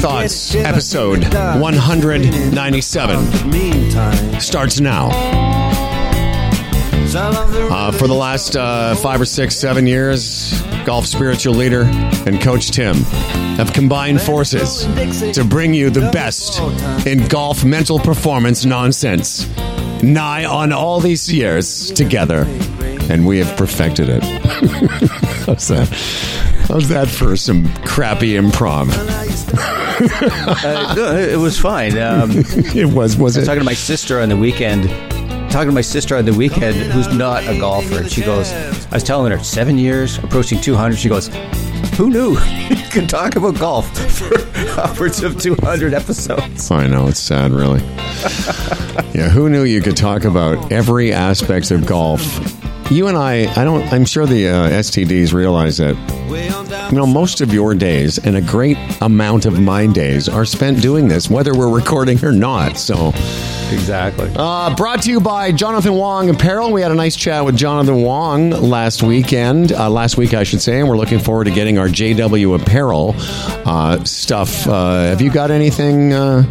Thoughts, episode 197, starts now. Uh, for the last uh, five or six, seven years, golf spiritual leader and coach Tim have combined forces to bring you the best in golf mental performance nonsense. Nigh on all these years together, and we have perfected it. How's that? How's that for some crappy improv? Uh, no, it was fine. Um, it was, was I was it? talking to my sister on the weekend. Talking to my sister on the weekend, who's not a golfer. And she goes, I was telling her seven years, approaching 200. She goes, Who knew you could talk about golf for upwards of 200 episodes? I know it's sad, really. yeah, who knew you could talk about every aspect of golf? You and I, I don't. I'm sure the uh, STDs realize that. You know, most of your days and a great amount of my days are spent doing this, whether we're recording or not. So, Exactly. uh, brought to you by Jonathan Wong Apparel. We had a nice chat with Jonathan Wong last weekend, uh, last week, I should say, and we're looking forward to getting our JW Apparel uh, stuff. Uh, have you got anything uh,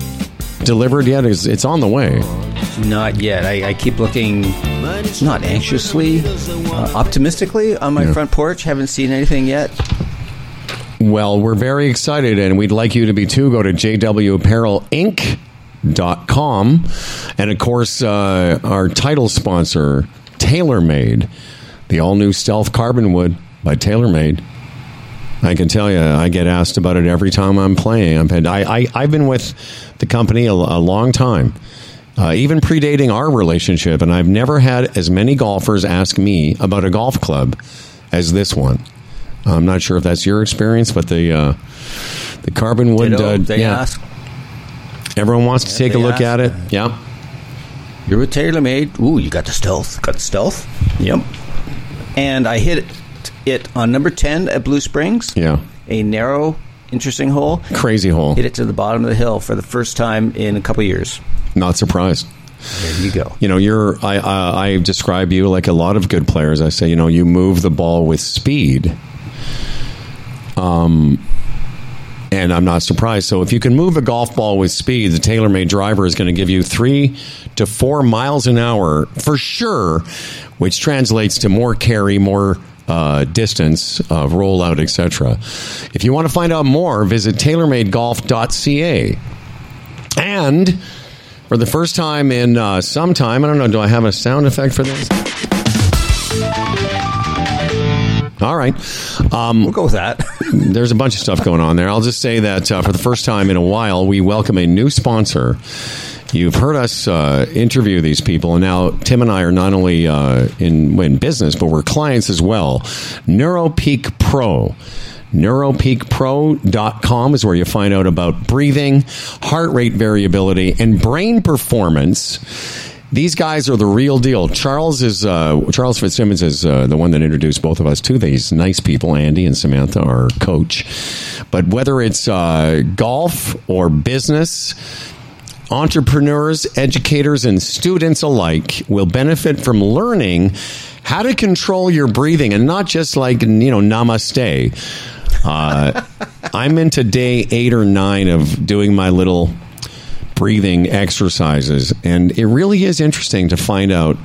delivered yet? It's, it's on the way. Not yet. I, I keep looking, not anxiously, uh, optimistically on my front porch. Haven't seen anything yet. Well, we're very excited, and we'd like you to be too. Go to jwapparelinc.com. And of course, uh, our title sponsor, TaylorMade, the all new Stealth Carbon Wood by TaylorMade. I can tell you, I get asked about it every time I'm playing. I've, had, I, I, I've been with the company a, a long time, uh, even predating our relationship, and I've never had as many golfers ask me about a golf club as this one. I'm not sure if that's your experience, but the uh, the carbon wood, Ditto, uh, they yeah, ask, everyone wants to take a look ask. at it. Yeah, You're with TaylorMade. Ooh, you got the stealth. Got the stealth. Yep. And I hit it on number 10 at Blue Springs. yeah, A narrow, interesting hole. crazy hole. Hit it to the bottom of the hill for the first time in a couple years. Not surprised. There you go. You know, you're. I, I I describe you like a lot of good players. I say, you know, you move the ball with speed. Um, and I'm not surprised. So if you can move a golf ball with speed, the TaylorMade driver is going to give you three to four miles an hour for sure, which translates to more carry, more uh, distance, uh, rollout, etc. If you want to find out more, visit TaylorMadeGolf.ca. And for the first time in uh, some time, I don't know, do I have a sound effect for this? All right. Um, We'll go with that. there's a bunch of stuff going on there. I'll just say that uh, for the first time in a while, we welcome a new sponsor. You've heard us uh, interview these people, and now Tim and I are not only uh, in in business, but we're clients as well. NeuroPeak Pro. NeuroPeakPro.com is where you find out about breathing, heart rate variability, and brain performance. These guys are the real deal. Charles is uh, Charles Fitzsimmons is uh, the one that introduced both of us to these nice people, Andy and Samantha, our coach. But whether it's uh, golf or business, entrepreneurs, educators, and students alike will benefit from learning how to control your breathing and not just like you know namaste. Uh, I'm into day eight or nine of doing my little breathing exercises, and it really is interesting to find out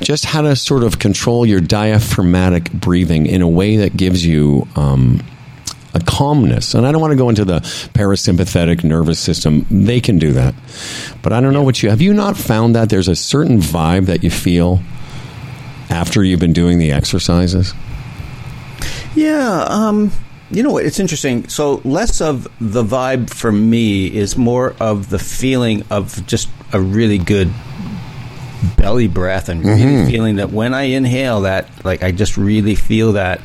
just how to sort of control your diaphragmatic breathing in a way that gives you um, a calmness. And I don't want to go into the parasympathetic nervous system; they can do that. But I don't know what you have. You not found that there's a certain vibe that you feel after you've been doing the exercises? Yeah, um, you know what? It's interesting. So less of the vibe for me is more of the feeling of just a really good belly breath and Mm-hmm. really feeling that when I inhale that, like I just really feel that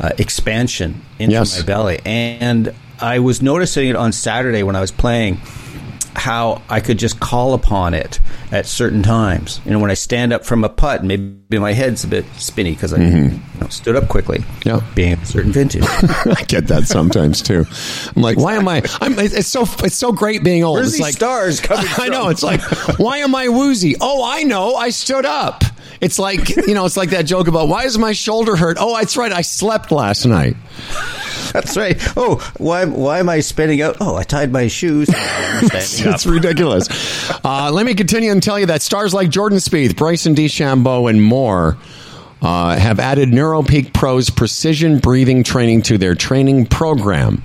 uh, expansion into Yes. my belly. And I was noticing it on Saturday when I was playing how I could just call upon it at certain times. You know, when I stand up from a putt, maybe my head's a bit spinny because I you know, stood up quickly. Mm-hmm. Yeah. being a certain vintage. I get that sometimes too. I'm like, why am I? I'm, it's so it's so great being old. Where's it's like stars coming I know. It's like, why am I woozy? Oh, I know. I stood up. It's like you know. It's like that joke about why is my shoulder hurt? Oh, that's right. I slept last night. That's right. Oh, why why am I spinning out? Oh, I tied my shoes. it's ridiculous. Uh, let me continue and tell you that stars like Jordan Spieth, Bryson DeChambeau, and more uh, have added NeuroPeak Pro's precision breathing training to their training program.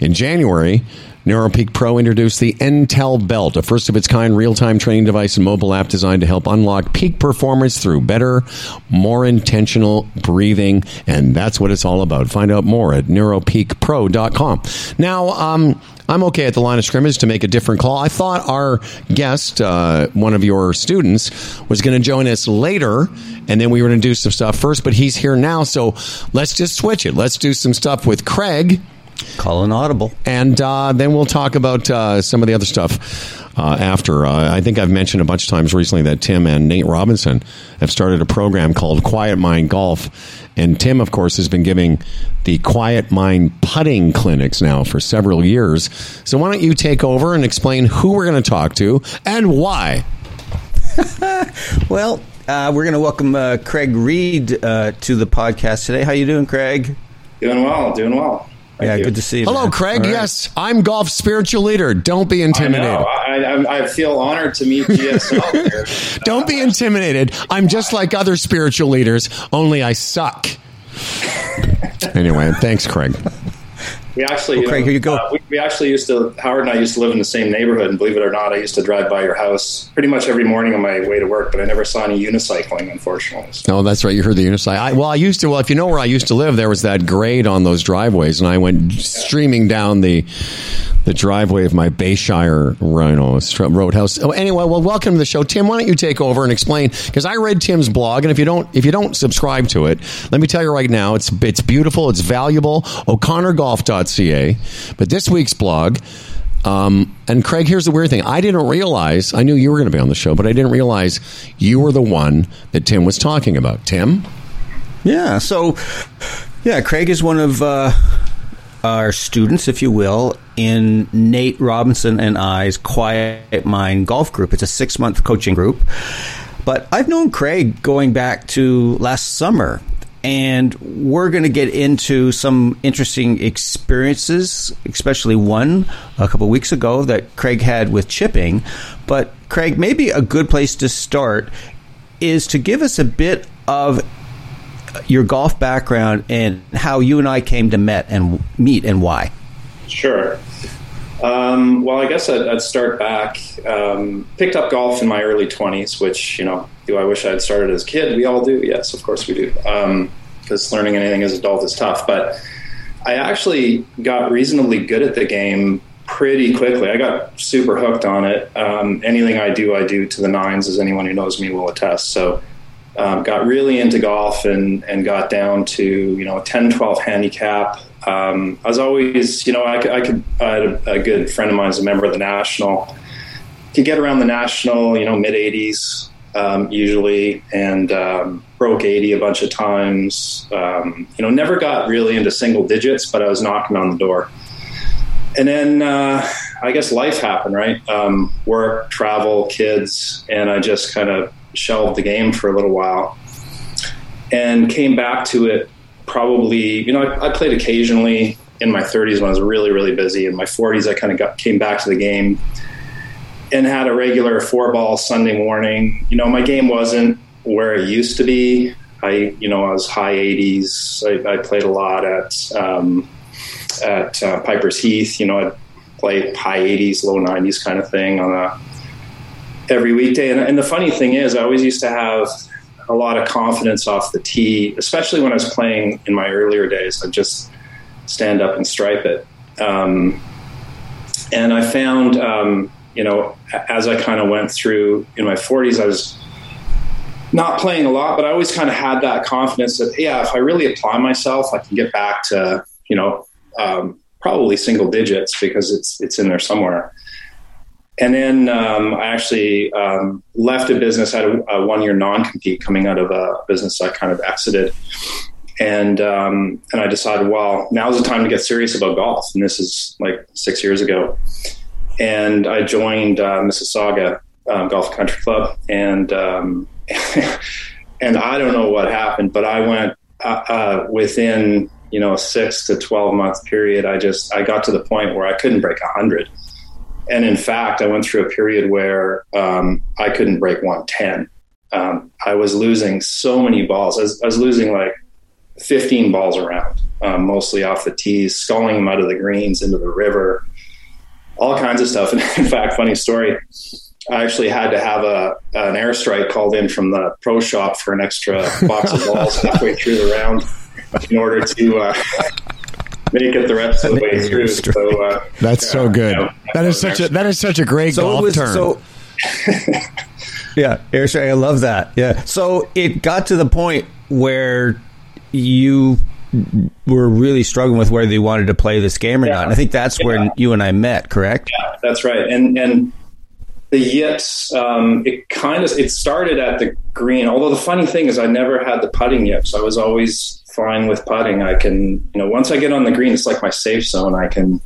In January, NeuroPeak Pro introduced the Intel Belt, a first of its kind real time training device and mobile app designed to help unlock peak performance through better, more intentional breathing. And that's what it's all about. Find out more at neuropeakpro.com. Now, um, I'm okay at the line of scrimmage to make a different call. I thought our guest, uh, one of your students, was going to join us later, and then we were going to do some stuff first, but he's here now, so let's just switch it. Let's do some stuff with Craig. Call an audible. And uh, then we'll talk about uh, some of the other stuff uh, after. Uh, I think I've mentioned a bunch of times recently that Tim and Nate Robinson have started a program called Quiet Mind Golf. And Tim, of course, has been giving the Quiet Mind putting clinics now for several years. So why don't you take over and explain who we're going to talk to and why? well, uh, we're going to welcome uh, Craig Reed uh, to the podcast today. How you doing, Craig? Doing well, doing well. Thank yeah, you. good to see you. Hello, man. Craig. Right. Yes, I'm golf spiritual leader. Don't be intimidated. I, I, I feel honored to meet GSL. Don't be intimidated. I'm just like other spiritual leaders, only I suck. anyway, thanks, Craig. We actually, well, Craig, know, here you go. Uh, we, we, actually used to, Howard and I used to live in the same neighborhood, and believe it or not, I used to drive by your house pretty much every morning on my way to work, but I never saw any unicycling, unfortunately. So. Oh, that's right. You heard the unicycle. I, well, I used to, well, if you know where I used to live, there was that grade on those driveways, and I went streaming down the the driveway of my Bayshire Rhino Roadhouse. Oh, anyway, well, welcome to the show, Tim. Why don't you take over and explain? Because I read Tim's blog, and if you don't, if you don't subscribe to it, let me tell you right now, it's it's beautiful, it's valuable. O'ConnorGolf.ca. But this week's blog. Um, and Craig, here's the weird thing. I didn't realize, I knew you were going to be on the show, but I didn't realize you were the one that Tim was talking about. Tim? Yeah. So, yeah, Craig is one of uh, our students, if you will, in Nate Robinson and I's Quiet Mind Golf Group. It's a six month coaching group. But I've known Craig going back to last summer, and we're going to get into some interesting experiences, especially one a couple weeks ago that Craig had with chipping. But, Craig, maybe a good place to start is to give us a bit of your golf background and how you and I came to met and meet and why. Sure. Um, well, I guess I'd, I'd start back. Um, picked up golf in my early 20s, which, you know, do I wish I had started as a kid? We all do. Yes, of course we do. Because um, learning anything as an adult is tough. But I actually got reasonably good at the game pretty quickly. I got super hooked on it. Um, anything I do, I do to the nines, as anyone who knows me will attest. So um, got really into golf and, and got down to, you know, 10, 12 handicap. Um, I was always, you know, I, I could, I had a, a, good friend of mine who's a member of the National. Could get around the National, you know, mid 80s um, usually, and um, broke 80 a bunch of times. Um, you know, never got really into single digits, but I was knocking on the door. And then uh, I guess life happened, right? Um, work, travel, kids, and I just kind of shelved the game for a little while and came back to it probably, you know, I, I played occasionally in my 30s when I was really, really busy. In my 40s, I kind of got, came back to the game and had a regular four ball Sunday morning. You know, my game wasn't where it used to be. I, you know, I was high 80s. I, I played a lot at um, at uh, Piper's Heath. You know, I'd play high 80s, low 90s kind of thing on a every weekday. And, and the funny thing is, I always used to have a lot of confidence off the tee, especially when I was playing in my earlier days. I'd just stand up and stripe it. Um, and I found, um, you know, as I kind of went through in my 40s, I was not playing a lot, but I always kind of had that confidence that, yeah, if I really apply myself, I can get back to, you know, um, probably single digits because it's it's in there somewhere. And then um, I actually um, left a business. Had a, a one year non compete coming out of a business I kind of exited. And um, and I decided, well, now's the time to get serious about golf. And this is like six years ago. And I joined uh, Mississauga um, Golf Country Club, and um, and I don't know what happened, but I went uh, uh, within you know, a six to 12 month period, I just, I got to the point where I couldn't break a 100. And in fact, I went through a period where um, I couldn't break 110. Um, I was losing so many balls. I was, I was losing like 15 balls around, um, mostly off the tees, sculling them out of the greens into the river, all kinds of stuff. And in fact, funny story, I actually had to have a an airstrike called in from the pro shop for an extra box of balls halfway through the round in order to uh, make it the rest of the way through. So uh, that's so good. You know, that is such a that is such a great so golf was, term. So, yeah, airstrike. I love that. Yeah. So it got to the point where you were really struggling with whether you wanted to play this game or yeah. not. And I think that's yeah. where you and I met. Correct? Yeah, that's right. And and the yips, um, it kind of it started at the green. Although the funny thing is, I never had the putting yips. I was always fine with putting. I can, you know, once I get on the green, it's like my safe zone. I can,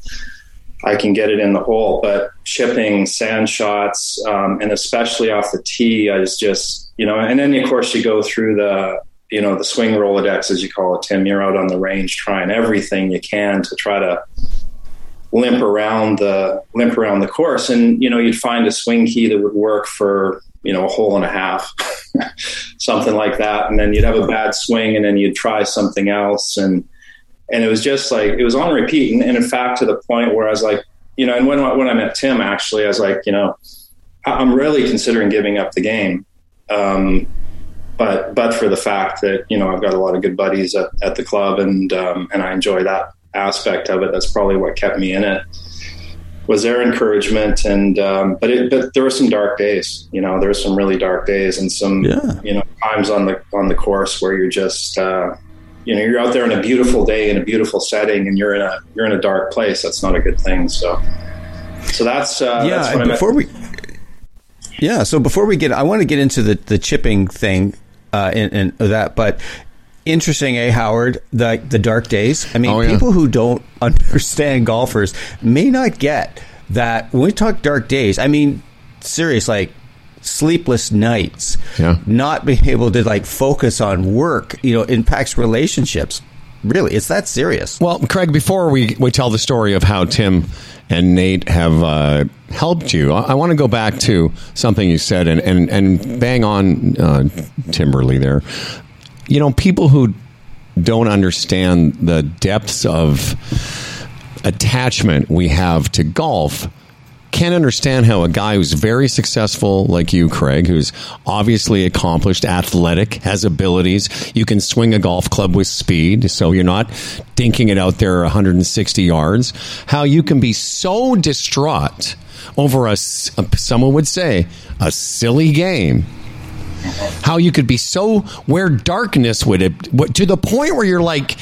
I can get it in the hole. But chipping, sand shots, um, and especially off the tee, I was just, you know, and then of course you go through the, you know, the swing Rolodex as you call it, Tim. You're out on the range trying everything you can to try to limp around the limp around the course and you know you'd find a swing key that would work for you know a hole and a half something like that and then you'd have a bad swing and then you'd try something else and and it was just like it was on repeat and, and in fact to the point where i was like you know and when, when i met tim actually i was like you know i'm really considering giving up the game um, but but for the fact that you know I've got a lot of good buddies at, at the club and um, and I enjoy that aspect of it. That's probably what kept me in it. Was their encouragement, and um, but it, but there were some dark days. You know, there were some really dark days, and some yeah. you know times on the on the course where you're just uh, you know you're out there in a beautiful day in a beautiful setting, and you're in a you're in a dark place. That's not a good thing. So so that's uh, yeah. That's before we yeah, so before we get, I want to get into the the chipping thing uh, and, and that, but interesting, eh, Howard? The the dark days. I mean, oh, yeah. people who don't understand golfers may not get that when we talk dark days. I mean, serious, like sleepless nights. Yeah. Not being able to like focus on work, you know, impacts relationships. Really, it's that serious. Well, Craig, before we, we tell the story of how Tim and Nate have uh, helped you, I, I want to go back to something you said and, and, and bang on uh, Timberly there you know, people who don't understand the depths of attachment we have to golf can't understand how a guy who's very successful like you, Craig, who's obviously accomplished, athletic, has abilities, you can swing a golf club with speed, so you're not dinking it out there 160 yards, how you can be so distraught over a, someone would say, a silly game how you could be so where darkness would it to the point where you're like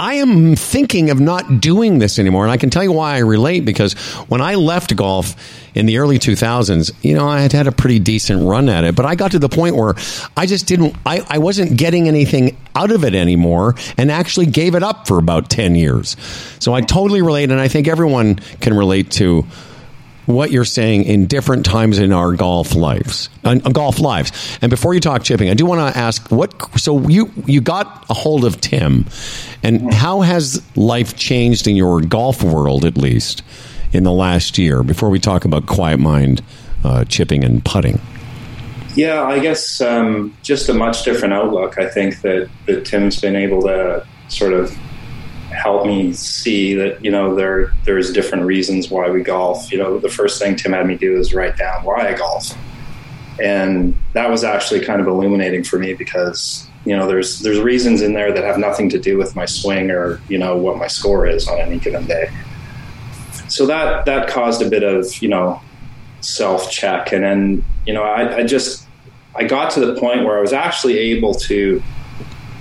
I am thinking of not doing this anymore. And I can tell you why I relate because when I left golf in the early 2000s, you know, I had had a pretty decent run at it, but I got to the point where I just didn't, I, I wasn't getting anything out of it anymore and actually gave it up for about 10 years. So I totally relate. And I think everyone can relate to what you're saying in different times in our golf lives, uh, golf lives. And before you talk chipping, I do want to ask what. So you you got a hold of Tim, and how has life changed in your golf world, at least in the last year? Before we talk about quiet mind, uh, chipping, and putting. Yeah, I guess um, just a much different outlook. I think that that Tim's been able to sort of help me see that you know there there's different reasons why we golf. You know, the first thing Tim had me do is write down why I golf, and that was actually kind of illuminating for me because you know there's there's reasons in there that have nothing to do with my swing or you know what my score is on any given day. So that that caused a bit of you know self check, and then you know I, I just I got to the point where I was actually able to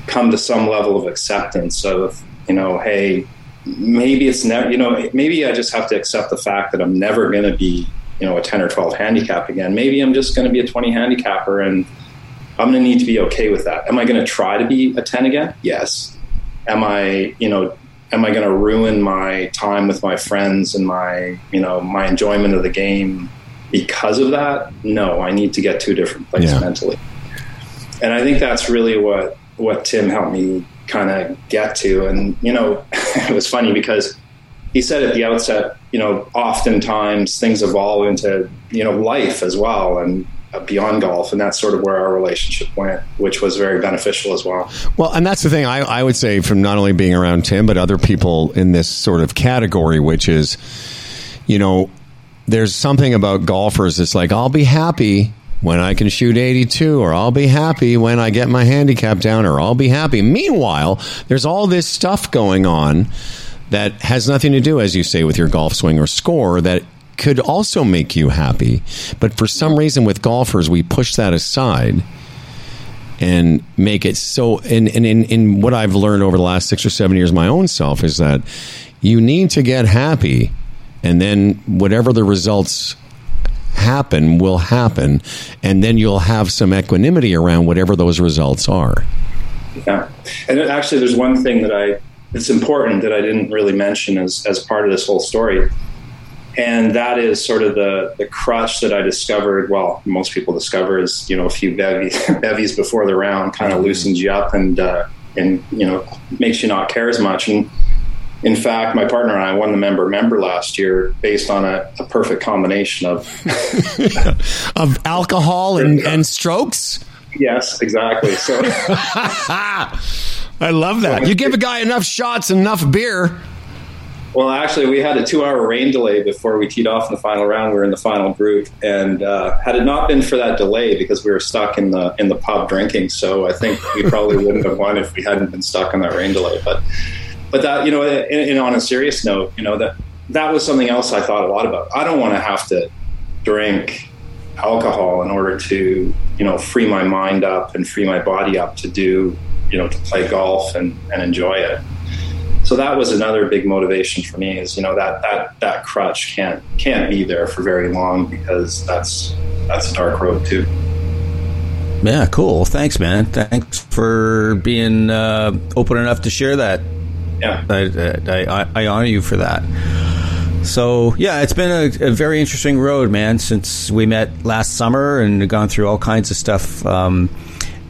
come to some level of acceptance of you know, hey, maybe it's never, you know, maybe I just have to accept the fact that I'm never going to be, you know, a 10 or 12 handicap again. Maybe I'm just going to be a 20 handicapper and I'm going to need to be okay with that. Am I going to try to be a 10 again? Yes. Am I, you know, am I going to ruin my time with my friends and my, you know, my enjoyment of the game because of that? No, I need to get to a different place yeah. mentally. And I think that's really what, what Tim helped me kind of get to. And, you know, it was funny because he said at the outset, you know, oftentimes things evolve into, you know, life as well and uh, beyond golf. And that's sort of where our relationship went, which was very beneficial as well. Well, and that's the thing I, I would say from not only being around Tim, but other people in this sort of category, which is, you know, there's something about golfers. It's like, I'll be happy when I can shoot 82, or I'll be happy when I get my handicap down, or I'll be happy. Meanwhile, there's all this stuff going on that has nothing to do, as you say, with your golf swing or score that could also make you happy. But for some reason, with golfers, we push that aside and make it so. And in, what I've learned over the last six or seven years, my own self, is that you need to get happy, and then whatever the results happen will happen, and then you'll have some equanimity around whatever those results are. Yeah, and actually, there's one thing that I it's important that I didn't really mention as as part of this whole story, and that is sort of the the crutch that I discovered. Well, most people discover is you know a few bevies, bevies before the round kind of loosens you up and uh, and you know makes you not care as much and in fact, my partner and I won the member member last year based on a, a perfect combination of of alcohol and, and strokes. Yes, exactly. So I love that. You give a guy enough shots, and enough beer. Well, actually, we had a two-hour rain delay before we teed off in the final round. We were in the final group, and uh, had it not been for that delay, because we were stuck in the in the pub drinking, so I think we probably wouldn't have won if we hadn't been stuck in that rain delay. But but that you know, and, on a serious note, you know that that was something else I thought a lot about. I don't want to have to drink alcohol in order to you know free my mind up and free my body up to do you know to play golf and, and enjoy it. So that was another big motivation for me is you know that that that crutch can't can't be there for very long because that's that's a dark road too. Yeah, cool. Thanks, man. Thanks for being uh, open enough to share that yeah, I, I, I honor you for that. So yeah, it's been a, a, very interesting road, man. Since we met last summer and gone through all kinds of stuff, um,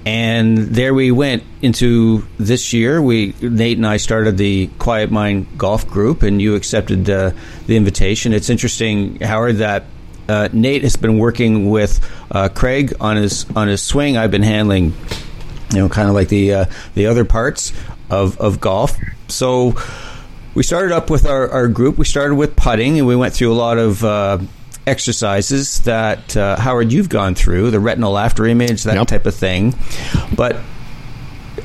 and there we went into this year. We Nate and I started the Quiet Mind Golf Group, and you accepted uh, the invitation. It's interesting, Howard, that uh, Nate has been working with uh, Craig on his on his swing. I've been handling, you know, kind of like the uh, the other parts of of golf so we started up with our, our group. We started with putting, and we went through a lot of uh, exercises that uh, Howard you've gone through, the retinal after image, that yep. type of thing. But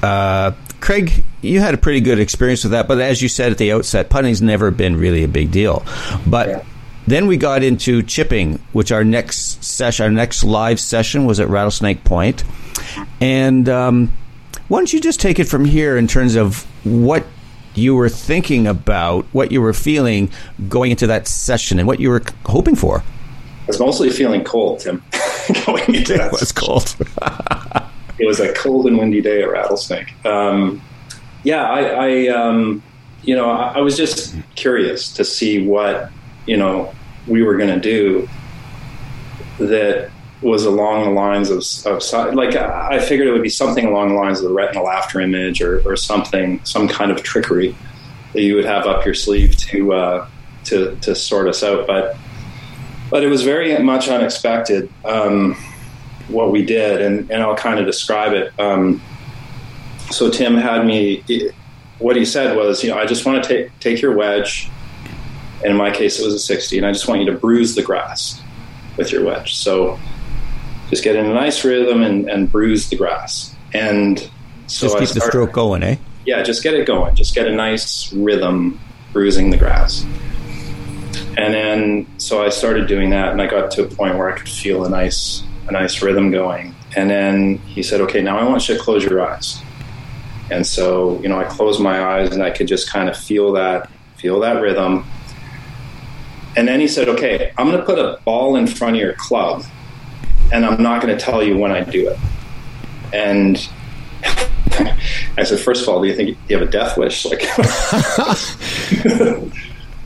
uh, Craig, you had a pretty good experience with that. But as you said at the outset, putting's never been really a big deal. But yeah. then we got into chipping, which our next session, our next live session was at Rattlesnake Point. And um, why don't you just take it from here in terms of what you were thinking about, what you were feeling going into that session, and what you were hoping for. I was mostly feeling cold, Tim, going into that. It was cold. it was a cold and windy day at Rattlesnake. Um, yeah, I, I um, you know, I, I was just curious to see what, you know, we were going to do that was along the lines of, of like I figured it would be something along the lines of the retinal after image or, or something, some kind of trickery that you would have up your sleeve to uh, to to sort us out. But but it was very much unexpected um, what we did, and, and I'll kind of describe it. Um, so Tim had me. What he said was, you know, I just want to take take your wedge, and in my case, it was a sixty, and I just want you to bruise the grass with your wedge. So just get in a nice rhythm and, and bruise the grass. And so just keep started, the stroke going, eh? Yeah, just get it going. Just get a nice rhythm bruising the grass. And then so I started doing that, and I got to a point where I could feel a nice a nice rhythm going. And then he said, "Okay, now I want you to close your eyes." And so you know, I closed my eyes, and I could just kind of feel that feel that rhythm. And then he said, "Okay, I'm going to put a ball in front of your club." And I'm not going to tell you when I do it. And I said, first of all, do you think you have a death wish? Like,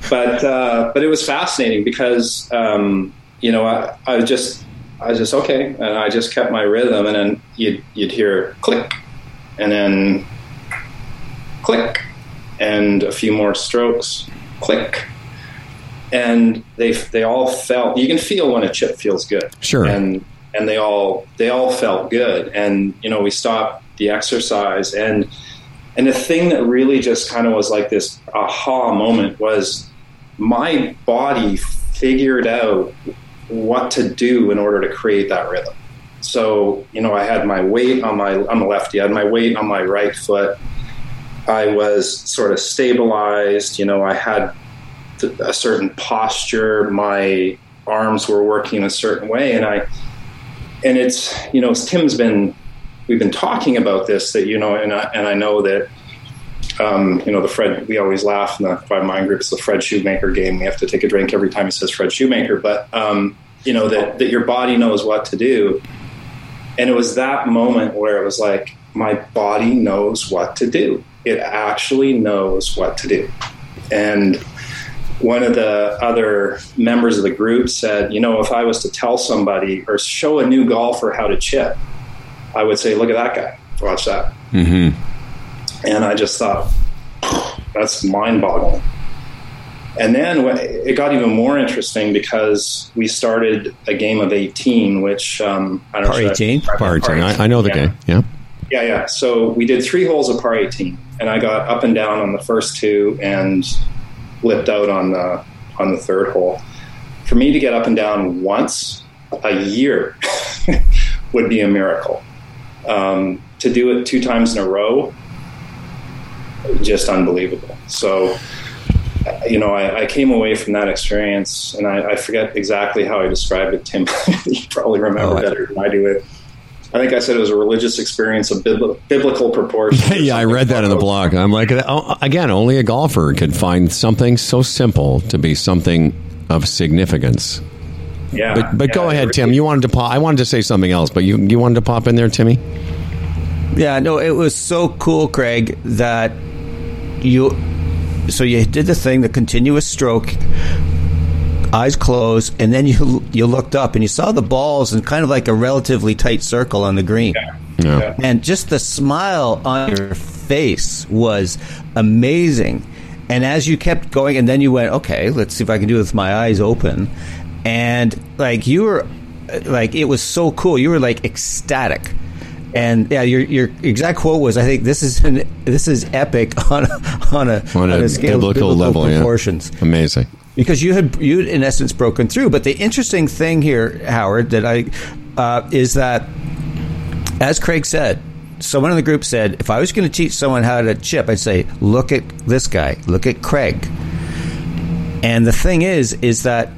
but uh, but it was fascinating because um, you know I, I was just I was just okay, and I just kept my rhythm, and then you'd you'd hear click, and then click, and a few more strokes, click. And they they all felt you can feel when a chip feels good. Sure. And and they all they all felt good. And you know, we stopped the exercise and and the thing that really just kind of was like this aha moment was my body figured out what to do in order to create that rhythm. So, you know, I had my weight on my on the lefty, I had my weight on my right foot. I was sort of stabilized, you know, I had a certain posture, my arms were working a certain way and I and it's, you know, Tim's been we've been talking about this that you know and I, and I know that um, you know, the Fred, we always laugh in the Quiet Mind groups, the Fred Shoemaker game. We have to take a drink every time he says Fred Shoemaker, but, um, you know, that, that your body knows what to do. And it was that moment where it was like, my body knows what to do. It actually knows what to do. And one of the other members of the group said, you know, if I was to tell somebody or show a new golfer how to chip, I would say, look at that guy. Watch that. Mm-hmm. And I just thought, that's mind boggling. And then it got even more interesting because we started a game of 18, which um, I don't par know. 18? Par 18. I, I know the yeah. game. Yeah. Yeah, yeah. So we did three holes of par 18, and I got up and down on the first two and lipped out on the on the third hole. For me to get up and down once a year would be a miracle. Um, to do it two times in a row just unbelievable. So, you know, I, I, came away from that experience, and I, I, forget exactly how I described it, Tim. you probably remember oh, better than I do it. I think I said it was a religious experience of biblical proportions. yeah, I read that in the blog. I'm like, uh, oh, again, only a golfer could find something so simple to be something of significance. Yeah, but, but yeah, go ahead, Tim. You wanted to pop. I wanted to say something else, but you you wanted to pop in there, Timmy. Yeah, no, it was so cool, Craig, that you so you did the thing, the continuous stroke, eyes closed, and then you you looked up and you saw the balls in kind of like a relatively tight circle on the green. Yeah. Yeah. And just the smile on your face was amazing. And as you kept going, and then you went, okay, let's see if I can do it with my eyes open. And like you were, like it was so cool. You were like ecstatic and yeah, your your exact quote was, "I think this is an, this is epic on a, on a on a, on a scale biblical, biblical level, proportions." Yeah. Amazing. Because you had you in essence broken through. But the interesting thing here, Howard, that I uh, is that, as Craig said, someone in the group said, if I was going to teach someone how to chip, I'd say, look at this guy, look at Craig. And the thing is, is that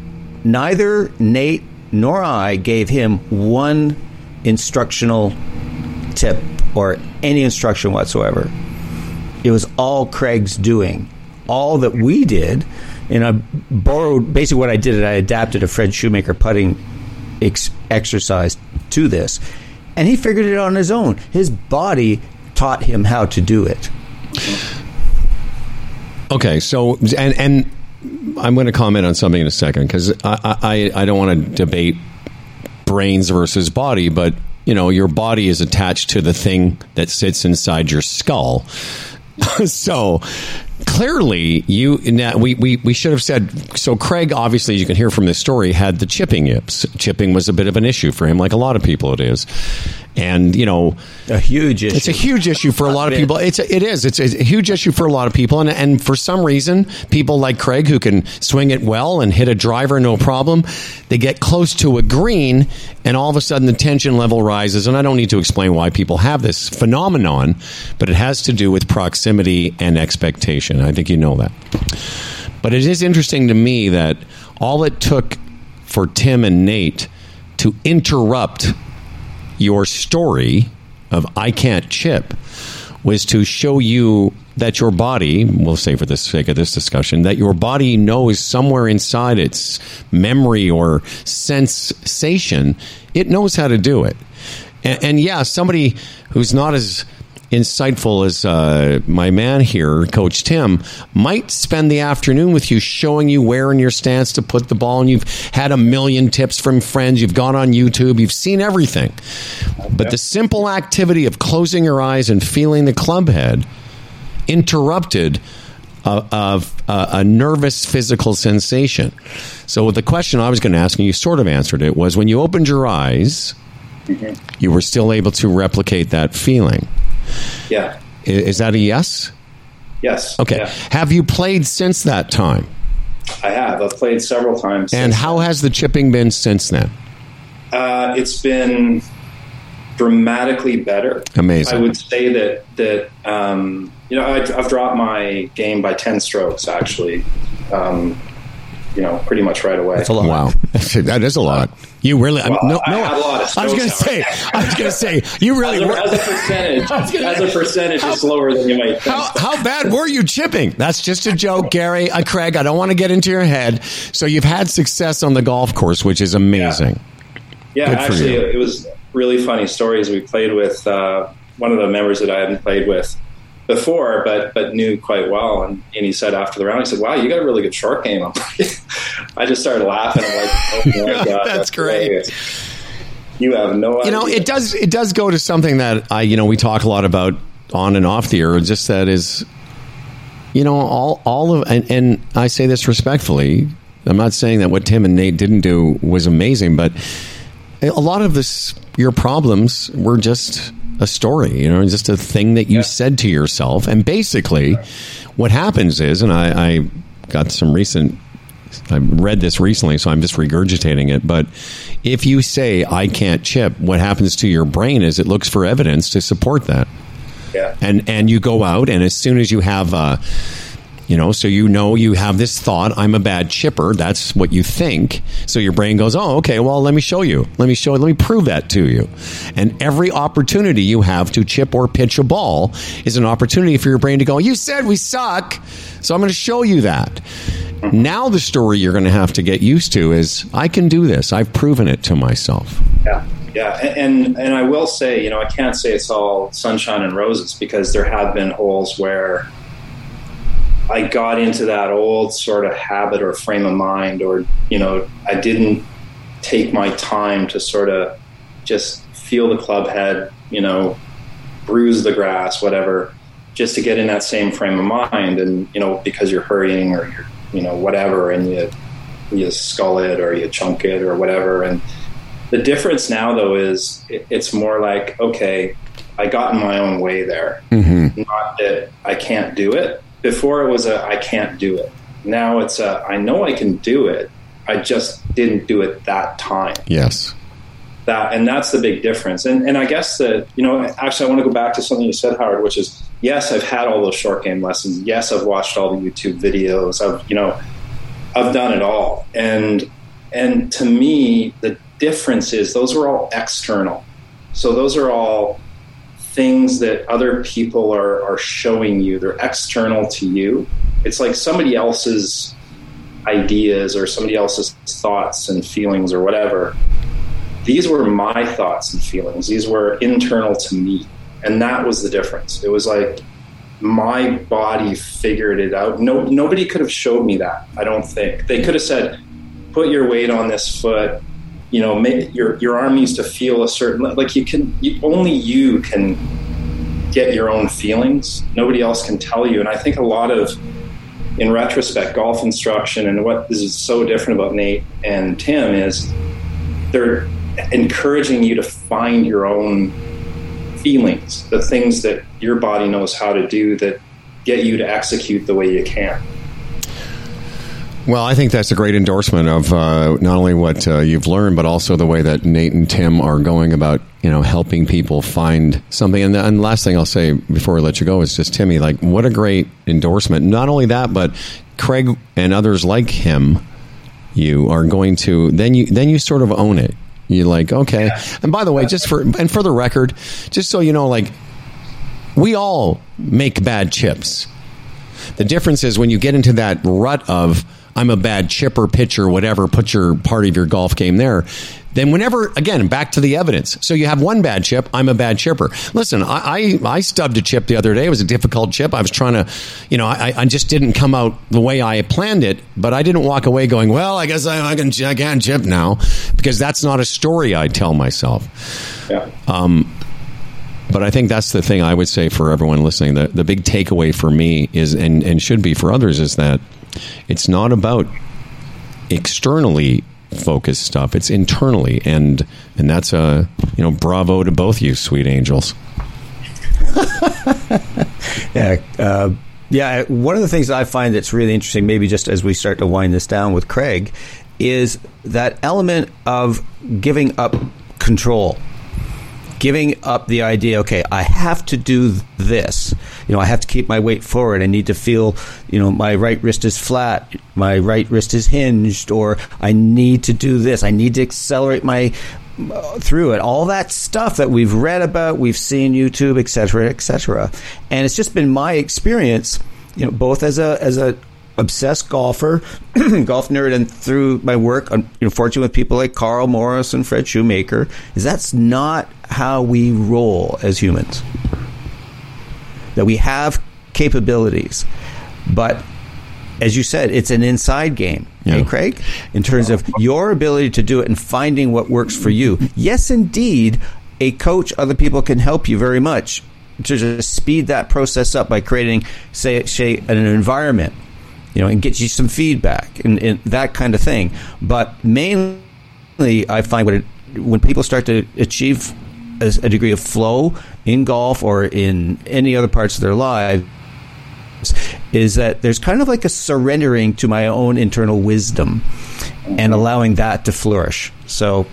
neither Nate nor I gave him one instructional tip or any instruction whatsoever. It was all Craig's doing. All that we did, and I borrowed basically what I did, and I adapted a Fred Shoemaker putting ex- exercise to this, and he figured it out on his own. His body taught him how to do it. Okay, so and and I'm going to comment on something in a second because I, I I don't want to debate brains versus body, but you know your body is attached to the thing that sits inside your skull. so clearly you now we, we we should have said so craig obviously you can hear from this story had the chipping yips chipping was a bit of an issue for him like a lot of people it is and you know a huge issue. It's a huge issue for a lot of people. It's a, it is. It's a huge issue for a lot of people, and and for some reason, people like Craig who can swing it well and hit a driver no problem, they get close to a green, and all of a sudden the tension level rises. And I don't need to explain why people have this phenomenon, but it has to do with proximity and expectation. I think you know that. But it is interesting to me that all it took for Tim and Nate to interrupt your story of I can't chip was to show you that your body, we'll say for the sake of this discussion, that your body knows somewhere inside its memory or sensation, it knows how to do it. And, and yeah, somebody who's not as insightful as uh, my man here, Coach Tim, might spend the afternoon with you showing you where in your stance to put the ball. And you've had a million tips from friends. You've gone on YouTube. You've seen everything. But the simple activity of closing your eyes and feeling the club head interrupted a, a, a nervous physical sensation. So with the question I was going to ask, and you sort of answered it, was when you opened your eyes, you were still able to replicate that feeling. Yeah. Is that a yes? Yes. Okay. Yeah. Have you played since that time? I have. I've played several times. And how has the chipping been since then? Uh, it's been dramatically better. Amazing. I would say that that um, you know I, I've dropped my game by ten strokes actually. Um, you know, pretty much right away. That's a lot. Wow, that is a lot. You really? I'm- Well, no, I no. had a lot of I was going to say. I was going to say. You really As a, were. as a percentage, as a percentage, it's lower than you might think. How, how bad were you chipping? That's just a joke, Gary. Uh, Craig, I don't want to get into your head. So you've had success on the golf course, which is amazing. Yeah, Good for actually, you. it was really funny stories. We played with uh, one of the members that I hadn't played with before, but but knew quite well. And, and he said after the round, he said, "Wow, you got a really good short game." I'm like, I just started laughing. I'm like, "Oh my Yeah, god, that's great. hilarious." You have no idea. You know, it does. It does go to something that I, you know, we talk a lot about on and off the air. Just that is, you know, all all of, and, and I say this respectfully. I'm not saying that what Tim and Nate didn't do was amazing, but a lot of this, your problems were just a story. You know, just a thing that you said to yourself, and basically, what happens is, and I, I got some recent I read this recently, so I'm just regurgitating it. But if you say I can't chip, what happens to your brain is it looks for evidence to support that, yeah. and and you go out, and as soon as you have, uh, you know, so you know you have this thought, I'm a bad chipper. That's what you think. So your brain goes, oh, okay, well, let me show you. Let me show. Let me prove that to you. And every opportunity you have to chip or pitch a ball is an opportunity for your brain to go, you said we suck, so I'm going to show you that. Now the story you're going to have to get used to is I can do this. I've proven it to myself. Yeah, yeah, and, and I will say, you know, I can't say it's all sunshine and roses because there have been holes where I got into that old sort of habit or frame of mind, or you know, I didn't take my time to sort of just feel the club head, you know, bruise the grass, whatever, just to get in that same frame of mind, and you know, because you're hurrying or you're, you know, whatever, and you you skull it or you chunk it or whatever, and the difference now, though, is it's more like, okay, I got in my own way there. Mm-hmm. Not that I can't do it. Before it was a I can't do it. Now it's a I know I can do it. I just didn't do it that time. Yes. That and that's the big difference. And and I guess that you know actually I want to go back to something you said, Howard, which is yes, I've had all those short game lessons. Yes, I've watched all the YouTube videos. I've you know I've done it all. And and to me, the difference is those are all external. So those are all things that other people are, are showing you. They're external to you. It's like somebody else's ideas or somebody else's thoughts and feelings or whatever. These were my thoughts and feelings. These were internal to me. And that was the difference. It was like my body figured it out. No, nobody could have showed me that. I don't think they could have said, "Put your weight on this foot." You know, make your your arm needs to feel a certain like you can. You, only you can get your own feelings. Nobody else can tell you. And I think a lot of, in retrospect, golf instruction and what is so different about Nate and Tim is they're encouraging you to find your own feelings, the things that your body knows how to do that get you to execute the way you can. Well, I think that's a great endorsement of uh, not only what uh, you've learned, but also the way that Nate and Tim are going about, you know, helping people find something. And the, and the last thing I'll say before we let you go is just Timmy, like, what a great endorsement. Not only that, but Craig and others like him, you are going to then you then you sort of own it. You're like, okay. And by the way, just for and for the record, just so you know, like, we all make bad chips. The difference is when you get into that rut of I'm a bad chipper, pitcher, whatever, put your part of your golf game there. Then whenever again, back to the evidence. So you have one bad chip, I'm a bad chipper. Listen, I, I, I stubbed a chip the other day. It was a difficult chip. I was trying to, you know, I, I just didn't come out the way I planned it, but I didn't walk away going, well, I guess I, I can I can't chip now because that's not a story I tell myself. Yeah. Um, but I think that's the thing I would say for everyone listening. The the big takeaway for me is, and and should be for others, is that it's not about externally focused stuff. It's internally, and and that's a you know bravo to both you, sweet angels. Yeah, uh, yeah. One of the things I find that's really interesting, maybe just as we start to wind this down with Craig, is that element of giving up control, giving up the idea. Okay, I have to do this. You know, I have to keep my weight forward. I need to feel, you know, my right wrist is flat, my right wrist is hinged, or I need to do this. I need to accelerate my uh, through it all that stuff that we've read about we've seen youtube etc etc and it's just been my experience you know both as a as a obsessed golfer golf nerd and through my work i'm you know, fortunate with people like karl morris and fred shoemaker is that's not how we roll as humans that we have capabilities but as you said, it's an inside game. Yeah. Hey, Craig, in terms of your ability to do it and finding what works for you. Yes, indeed, a coach, other people can help you very much to just speed that process up by creating, say, say an environment, you know, and get you some feedback and, and that kind of thing. But mainly, I find when it, when people start to achieve a, a degree of flow in golf or in any other parts of their lives is that there's kind of like a surrendering to my own internal wisdom and allowing that to flourish. So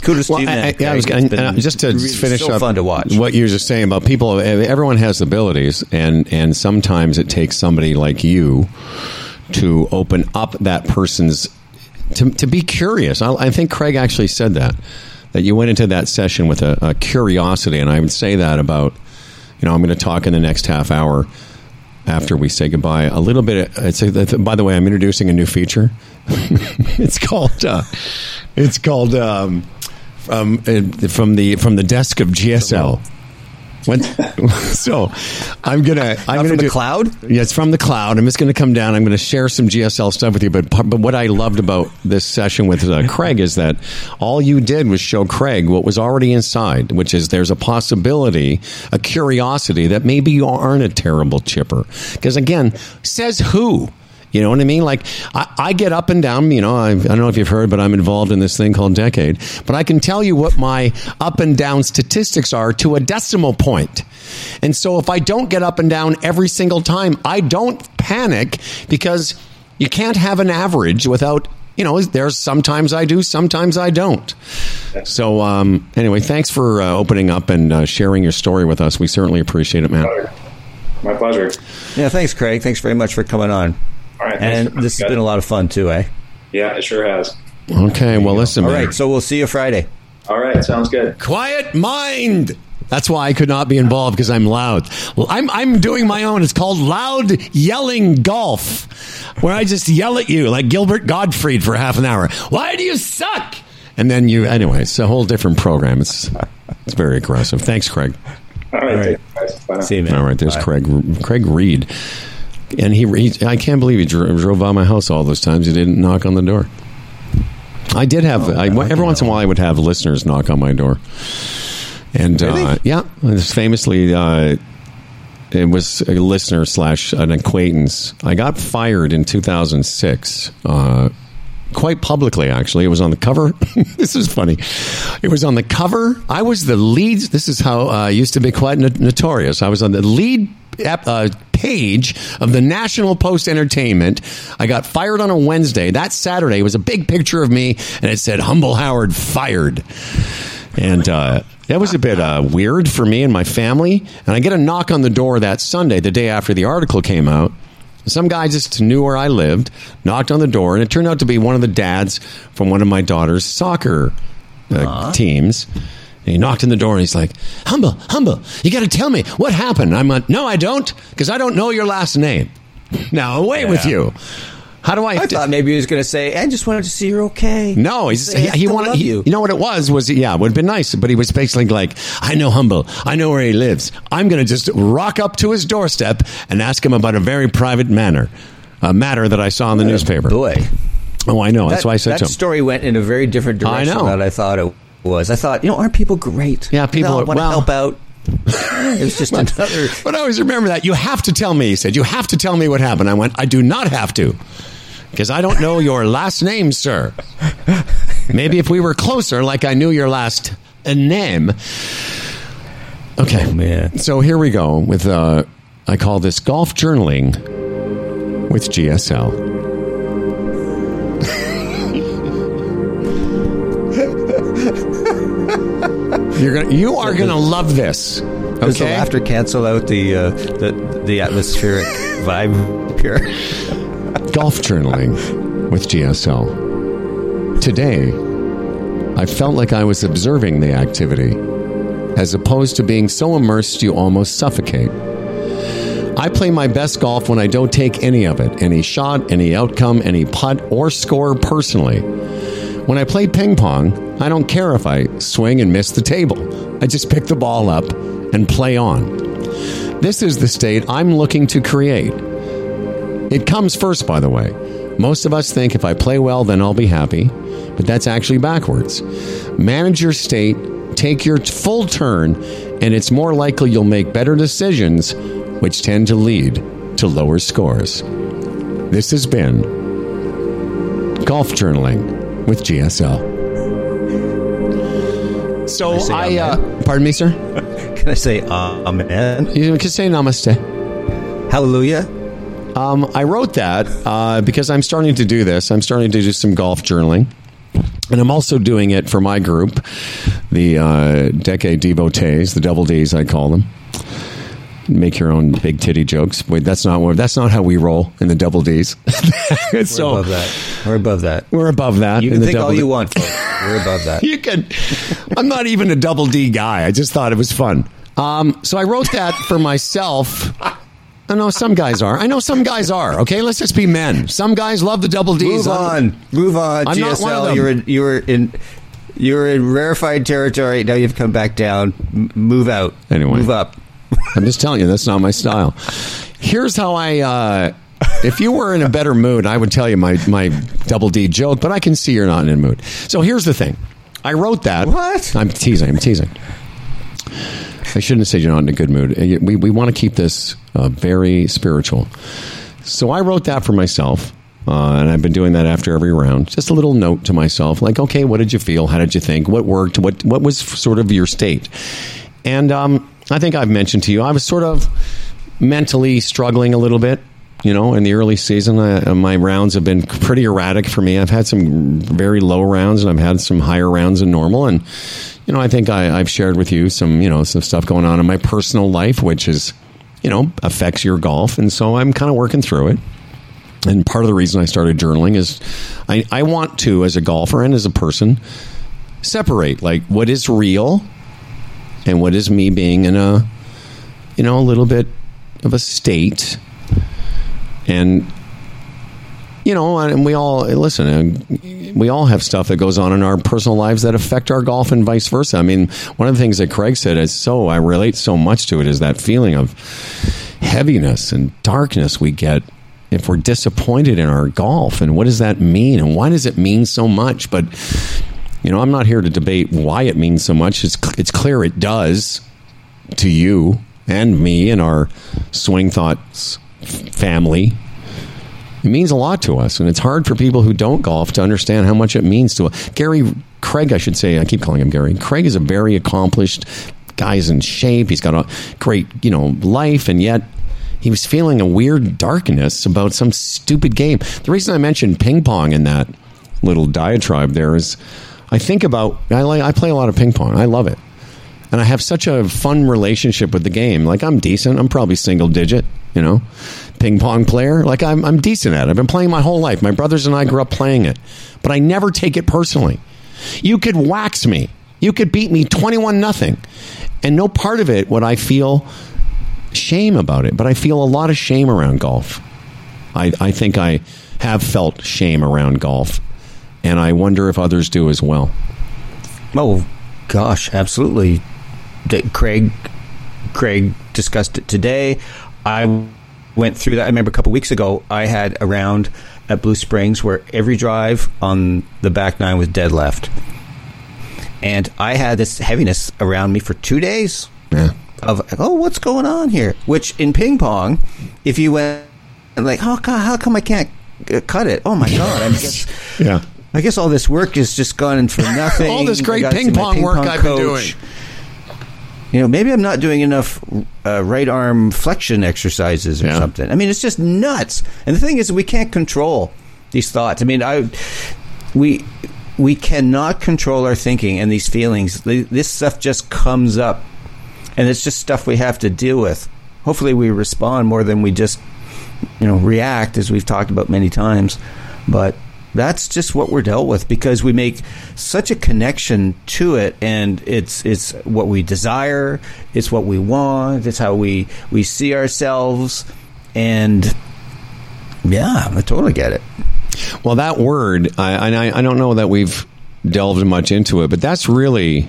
kudos Well, to you, man. I, yeah, I was, just to really finish so up fun to watch. what you were just saying about people. Everyone has abilities, and and sometimes it takes somebody like you to open up that person's to to be curious. I, I think Craig actually said that that you went into that session with a, a curiosity, and I would say that about you know I'm going to talk in the next half hour after we say goodbye a little bit. It's a, by the way, I'm introducing a new feature. it's called uh, it's called um, um, uh, from the from the desk of GSL. When, so I'm gonna I'm gonna from the do, cloud? Yeah, it's from the cloud. I'm just gonna come down. I'm gonna share some GSL stuff with you. But but what I loved about this session with uh, Craig is that all you did was show Craig what was already inside, which is there's a possibility, a curiosity that maybe you aren't a terrible chipper. Because again, says who? You know what I mean? Like I, I get up and down. You know, I, I don't know if you've heard, but I'm involved in this thing called Decade. But I can tell you what my up and down statistics are to a decimal point. And so if I don't get up and down every single time, I don't panic because you can't have an average without. You know, there's sometimes I do, sometimes I don't. So, um, anyway, thanks for uh, opening up and uh, sharing your story with us. We certainly appreciate it, man. My pleasure. Yeah, thanks, Craig. Thanks very much for coming on. All right. And for- this has been a lot of fun too, eh? Yeah, it sure has. Okay, well, listen, All man. right, so we'll see you Friday. All right, sounds good. Quiet mind. That's why I could not be involved because I'm loud. Well, I'm I'm doing my own. It's called loud yelling golf, where I just yell at you like Gilbert Gottfried for half an hour. Why do you suck? And then you anyway. It's a whole different program. It's it's very aggressive. Thanks, Craig. All right, right. take care, guys. See you, man. All right, there's Bye. Craig Craig Reed, and he, he I can't believe he drove, drove by my house all those times. He didn't knock on the door. I did have I, every once in a while I would have listeners knock on my door, and uh, yeah, famously. Uh, it was a listener slash an acquaintance. I got fired in 2006. Uh, quite publicly, actually. It was on the cover. this is funny. It was on the cover. I was the lead. This is how uh, I used to be quite no- notorious. I was on the lead uh, page of the National Post Entertainment. I got fired on a Wednesday. That Saturday was a big picture of me, and it said "Humble Howard fired." And uh, that was a bit uh, weird for me and my family. And I get a knock on the door that Sunday, the day after the article came out. Some guy just knew where I lived, knocked on the door, and it turned out to be one of the dads from one of my daughter's soccer uh, teams. And he knocked on the door and he's like, Humble, Humble, you got to tell me what happened. I'm like, No, I don't, because I don't know your last name. Now, away with you. How do I? I thought maybe he was going to say, "I just wanted to see you're okay." No, he's, he, he wanted. He, you. you know what it was? Was yeah, would have been nice, but he was basically like, "I know Humble. I know where he lives. I'm going to just rock up to his doorstep and ask him about a very private matter, a matter that I saw in the oh, newspaper." Boy, Oh, I know. That's why I said that to him. story went in a very different direction I know. than I thought it was. I thought, you know, aren't people great? Yeah, people They all are- want well- to help out. It was just another. But I always remember that. You have to tell me, he said. You have to tell me what happened. I went, I do not have to. Because I don't know your last name, sir. Maybe if we were closer, like I knew your last name. Okay. Oh, man. So here we go with, uh, I call this golf journaling with GSL. You're gonna, you are going to love this. Does the Okay. laughter cancel out the uh, the the atmospheric vibe here? Golf journaling with GSL. Today, I felt like I was observing the activity, as opposed to being so immersed you almost suffocate. I play my best golf when I don't take any of it any shot, any outcome, any putt, or score personally. When I play ping pong, I don't care if I swing and miss the table. I just pick the ball up and play on. This is the state I'm looking to create. It comes first, by the way. Most of us think if I play well, then I'll be happy, but that's actually backwards. Manage your state, take your full turn, and it's more likely you'll make better decisions, which tend to lead to lower scores. This has been Golf Journaling with GSL. So I say I, uh, pardon me, sir. Can I say uh, amen? You can say namaste. Hallelujah. Um, I wrote that uh, because I'm starting to do this. I'm starting to do some golf journaling. And I'm also doing it for my group, the uh, Decade Devotees, the Double Ds, I call them. Make your own big titty jokes. Wait, that's not what- that's not how we roll in the Double Ds. We're above that. We're above that. we're above that. You can think all Double you want, folks. We're above that. You can. I'm not even a double D guy. I just thought it was fun. Um, so I wrote that for myself. I know some guys are. I know some guys are. Okay, let's just be men. Some guys love the double D's. Move on. Move on. I'm not one of them. you're in, you were in you were in rarefied territory. Now you've come back down. M- move out. Anyway. Move up. I'm just telling you, that's not my style. Here's how I. Uh, if you were in a better mood, I would tell you my my double D joke, but I can see you're not in a mood. So here's the thing. I wrote that. What? I'm teasing. I'm teasing. I shouldn't have said you're not in a good mood. Uh, We, we want to keep this uh, very spiritual. So I wrote that for myself, uh, and I've been doing that after every round. Just a little note to myself, like, okay, what did you feel? How did you think? What worked? What what was sort of your state? And um, I think I've mentioned to you, I was sort of mentally struggling a little bit. You know, in the early season, I, uh, my rounds have been pretty erratic for me. I've had some very low rounds, and I've had some higher rounds than normal. And you know, I think I, I've shared with you some, you know, some stuff going on in my personal life, which is, you know, affects your golf. And so I'm kind of working through it. And part of the reason I started journaling is I, I want to, as a golfer and as a person, separate like what is real and what is me being in a, you know, a little bit of a state. And you know, and we all listen. uh, We all have stuff that goes on in our personal lives that affect our golf, and vice versa. I mean, one of the things that Craig said is so I relate so much to it is that feeling of heaviness and darkness we get if we're disappointed in our golf, and what does that mean, and why does it mean so much? But you know, I'm not here to debate why it means so much. It's it's clear it does to you and me and our swing thoughts family it means a lot to us, and it's hard for people who don't golf to understand how much it means to us. Gary Craig, I should say, I keep calling him Gary. Craig is a very accomplished guy. He's in shape. He's got a great, you know, life, and yet he was feeling a weird darkness about some stupid game. The reason I mentioned ping pong in that little diatribe there is, I think about I like I play a lot of ping pong. I love it and I have such a fun relationship with the game. Like I'm decent. I'm probably single digit, you know, ping pong player. Like I'm, I'm decent at it. I've been playing my whole life. My brothers and I grew up playing it, but I never take it personally. You could wax me. You could beat me 21 nothing. And no part of it would I feel shame about it, but I feel a lot of shame around golf. I, I think I have felt shame around golf, and I wonder if others do as well. Oh gosh, absolutely. D- Craig Craig discussed it today. I went through that. I remember a couple weeks ago I had a round at Blue Springs where every drive on the back nine was dead left. And I had this heaviness around me for 2 days. Yeah. of oh, what's going on here? Which in ping pong, if you went like, oh god, how come I can't uh, cut it? Oh my god, I guess. Yeah. I guess all this work is just gone for nothing. All this great ping pong work I've been doing. You know, maybe I'm not doing enough uh, right arm flexion exercises or Yeah. something. I mean, it's just nuts. And the thing is, we can't control these thoughts. I mean, I we we cannot control our thinking and these feelings. This stuff just comes up, and it's just stuff we have to deal with. Hopefully, we respond more than we just you know react, as we've talked about many times. But that's just what we're dealt with because we make such a connection to it, and it's it's what we desire, it's what we want, it's how we we see ourselves, and yeah, I totally get it. Well, that word, I, I, I don't know that we've delved much into it, but that's really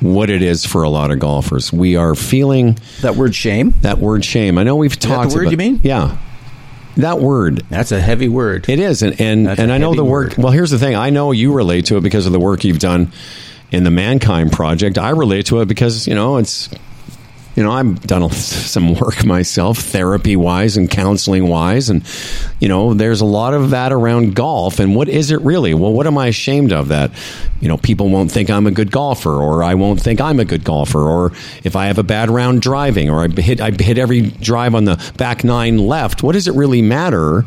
what it is for a lot of golfers. We are feeling That word shame, that word shame. I know we've that talked. the word about, you mean? Yeah, that word. that's a heavy word. It is, and and, That's and I know the work. word. Well, here's the thing. I know you relate to it because of the work you've done in the Mankind Project. I relate to it because you know it's. You know, I've done some work myself, therapy wise and counseling wise. And, you know, there's a lot of that around golf. And what is it really? Well, what am I ashamed of that? You know, people won't think I'm a good golfer, or I won't think I'm a good golfer, or if I have a bad round driving, or I hit, I hit every drive on the back nine left. What does it really matter?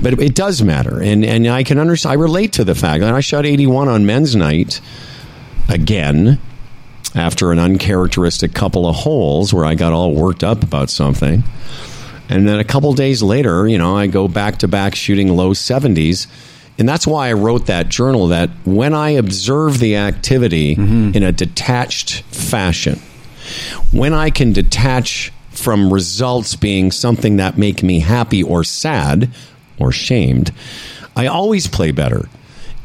but it does matter, and and I can understand. I relate to the fact that I shot 81 on men's night again after an uncharacteristic couple of holes where I got all worked up about something, and then a couple days later, you know, I go back to back shooting low 70s. And that's why I wrote that journal that when I observe the activity mm-hmm. in a detached fashion, when I can detach from results being something that make me happy or sad or shamed, I always play better.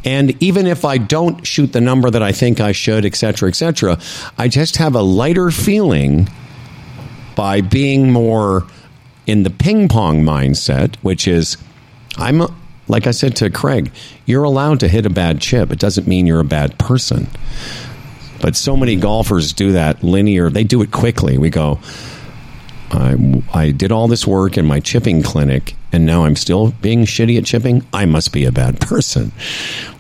And even if I don't shoot the number that I think I should, et cetera, et cetera, I just have a lighter feeling by being more in the ping pong mindset, which is I'm like I said to Craig, you're allowed to hit a bad chip. It doesn't mean you're a bad person. But so many golfers do that linear. They do it quickly. We go, I, I did all this work in my chipping clinic, and now I'm still being shitty at chipping. I must be a bad person.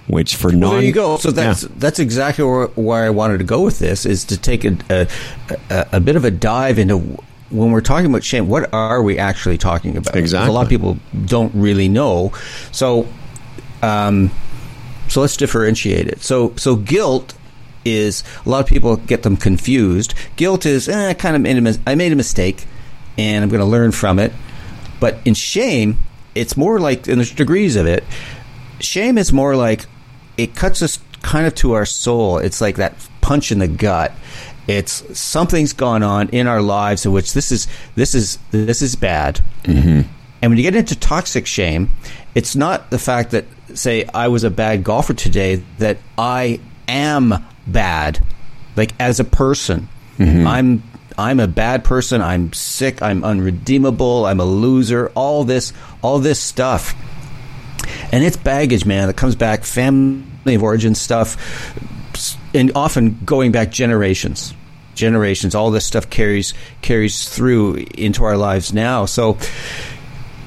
Which for non, Well, there you go. So that's Yeah. that's exactly where, where I wanted to go with this is to take a, a, a, a bit of a dive into when we're talking about shame. What are we actually talking about? Exactly. A lot of people don't really know. So, um, so let's differentiate it. So, so guilt is a lot of people get them confused. Guilt is eh, I kind of made a mis- I made a mistake, and I'm going to learn from it. But in shame, it's more like, and there's degrees of it. Shame is more like it cuts us kind of to our soul. It's like that punch in the gut. It's something's gone on in our lives in which this is this is this is bad. Mm-hmm. And when you get into toxic shame, it's not the fact that say I was a bad golfer today that I am bad, like as a person. I'm I'm a bad person. I'm sick. I'm unredeemable. I'm a loser. All this all this stuff and it's baggage, man, that comes back family of origin stuff, and often going back generations, generations. All this stuff carries carries through into our lives now. So,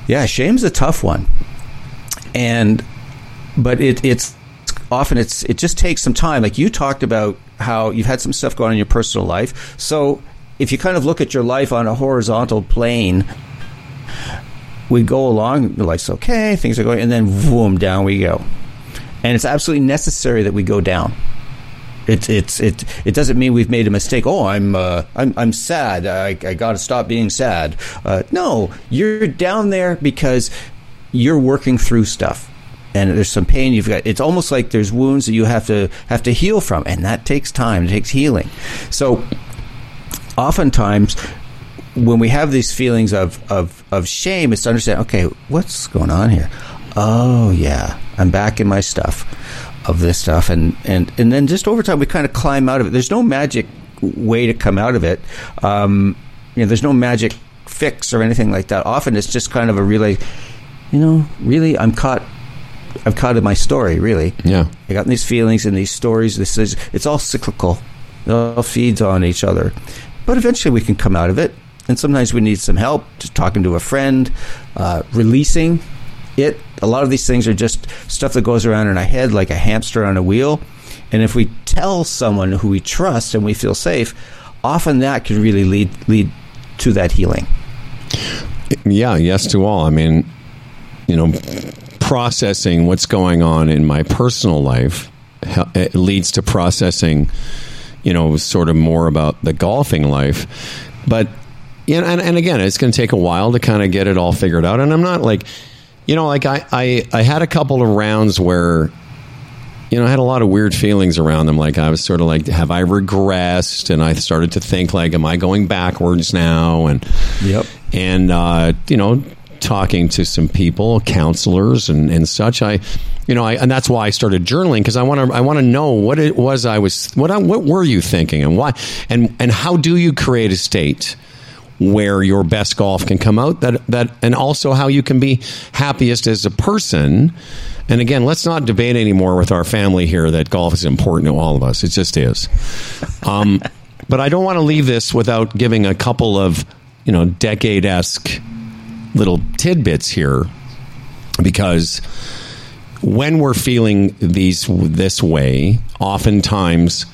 yeah, shame's a tough one, and but it, it's often it's it just takes some time. Like you talked about how you've had some stuff going on in your personal life. So if you kind of look at your life on a horizontal plane, we go along, life's okay, things are going, and then boom, down we go. And it's absolutely necessary that we go down. It's it's it it doesn't mean we've made a mistake. Oh, I'm uh, I'm I'm sad. I, I got to stop being sad. Uh, no, you're down there because you're working through stuff, and there's some pain you've got. It's almost like there's wounds that you have to have to heal from, and that takes time. It takes healing. So, oftentimes when we have these feelings of, of, of shame, it's to understand, okay, what's going on here? Oh yeah, I'm back in my stuff of this stuff, and and and then just over time we kind of climb out of it. There's no magic way to come out of it. Um, you know, there's no magic fix or anything like that. Often it's just kind of a relay. You know, really, I'm caught. I've caught in my story. Really, Yeah. I got these feelings and these stories. This is it's all cyclical. It all feeds on each other, but eventually we can come out of it. And sometimes we need some help, just talking to a friend, uh, releasing it. A lot of these things are just stuff that goes around in our head like a hamster on a wheel. And if we tell someone who we trust and we feel safe, often that can really lead lead to that healing. Yeah, yes to all. I mean, you know, processing what's going on in my personal life it leads to processing, you know, sort of more about the golfing life. But yeah, and, and again, it's going to take a while to kind of get it all figured out. And I'm not like, you know, like I, I, I had a couple of rounds where you know, I had a lot of weird feelings around them. Like I was sort of like, have I regressed? And I started to think like, am I going backwards now? And yep. And uh, you know, talking to some people, counselors and, and such, I, you know, I, and that's why I started journaling because I want to I want to know what it was I was what I, what were you thinking and why and and how do you create a state where your best golf can come out that that and also how you can be happiest as a person and again, let's not debate anymore with our family here that golf is important to all of us. It just is. Um, but I don't want to leave this without giving a couple of, you know, decade esque little tidbits here because when we're feeling these this way, oftentimes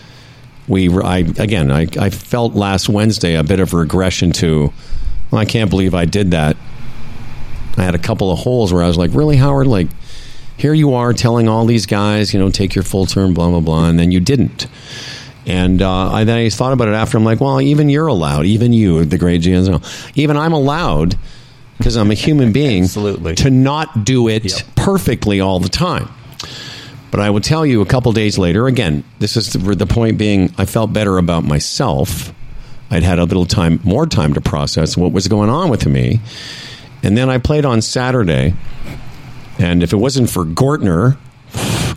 we I again I, I felt last Wednesday a bit of regression to well, I can't believe I did that. I had a couple of holes where I was like, really, Howard, like here you are telling all these guys, you know, take your full term, blah blah blah, and then you didn't. And uh, I then I thought about it after. I'm like, well, even you're allowed, even you, the great GNL, even I'm allowed because I'm a human being, absolutely, to not do it yep. perfectly all the time. But I will tell you a couple days later. Again, this is the, the point being, I felt better about myself. I'd had a little time, more time to process what was going on with me. And then I played on Saturday, and if it wasn't for Gortner,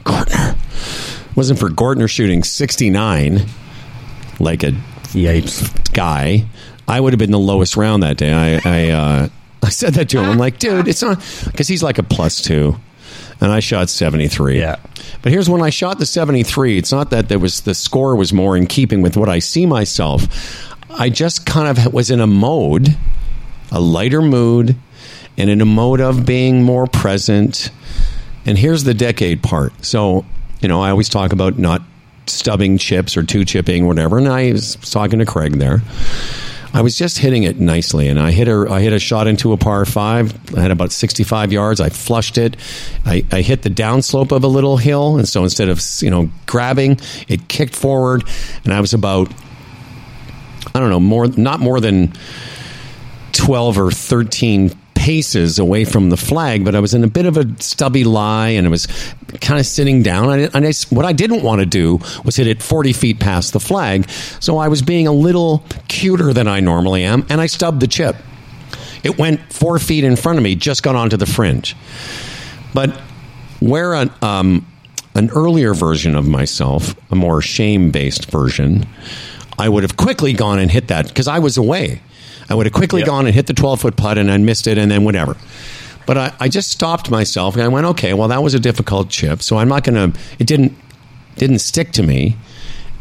Gortner, wasn't for Gortner shooting 69 like a Yipes guy, I would have been the lowest round that day. I I, uh, I said that to him. I'm like, dude, it's not because he's like a plus two, and I shot 73. Yeah. But here's when I shot the 73. It's not that there was the score was more in keeping with what I see myself. I just kind of was in a mode, a lighter mood and in a mode of being more present. And here's the decade part. So, you know, I always talk about not stubbing chips or two chipping, whatever. And I was talking to Craig there. I was just hitting it nicely, and I hit a I hit a shot into a par five. I had about sixty five yards. I flushed it. I, I hit the downslope of a little hill, and so instead of you know grabbing, it kicked forward, and I was about I don't know more not more than twelve or thirteen paces away from the flag, but I was in a bit of a stubby lie and I was kind of sitting down. And I, what I didn't want to do was hit it 40 feet past the flag. So I was being a little cuter than I normally am, and I stubbed the chip. It went four feet in front of me, just got onto the fringe. But where an, um, an earlier version of myself, a more shame based version, I would have quickly gone and hit that because I was away. I would have quickly gone and hit the 12 foot putt and I missed it and then whatever. But I, I just stopped myself and I went, okay, well, that was a difficult chip. So I'm not going to, it didn't, didn't stick to me.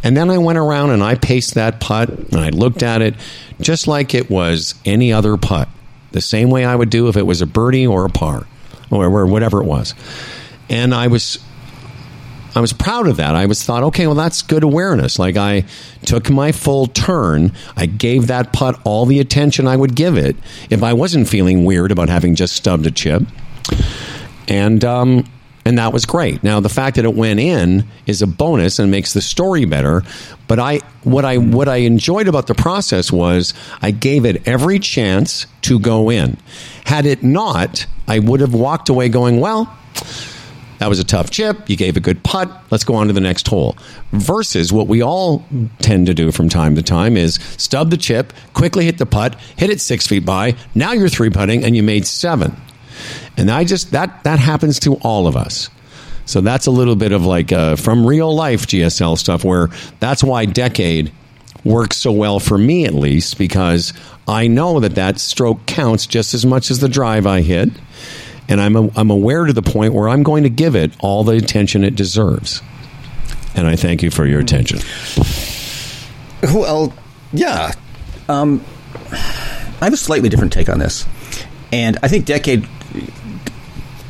And then I went around and I paced that putt and I looked at it just like it was any other putt, the same way I would do if it was a birdie or a par or whatever it was. And I was I was proud of that. I was thought, okay, well, that's good awareness. Like I took my full turn. I gave that putt all the attention I would give it if I wasn't feeling weird about having just stubbed a chip. And um, and that was great. Now the fact that it went in is a bonus and makes the story better. But I what I what I enjoyed about the process was I gave it every chance to go in. Had it not, I would have walked away going, well that was a tough chip. You gave a good putt. Let's go on to the next hole. Versus what we all tend to do from time to time is stub the chip, quickly hit the putt, hit it six feet by. Now you're three putting and you made seven. And I just, that, that happens to all of us. So that's a little bit of like uh, from real life GSL stuff where that's why Decade works so well for me at least because I know that that stroke counts just as much as the drive I hit and I'm a, I'm aware to the point where I'm going to give it all the attention it deserves. And I thank you for your attention. Well, yeah, Um, I have a slightly different take on this, and I think decade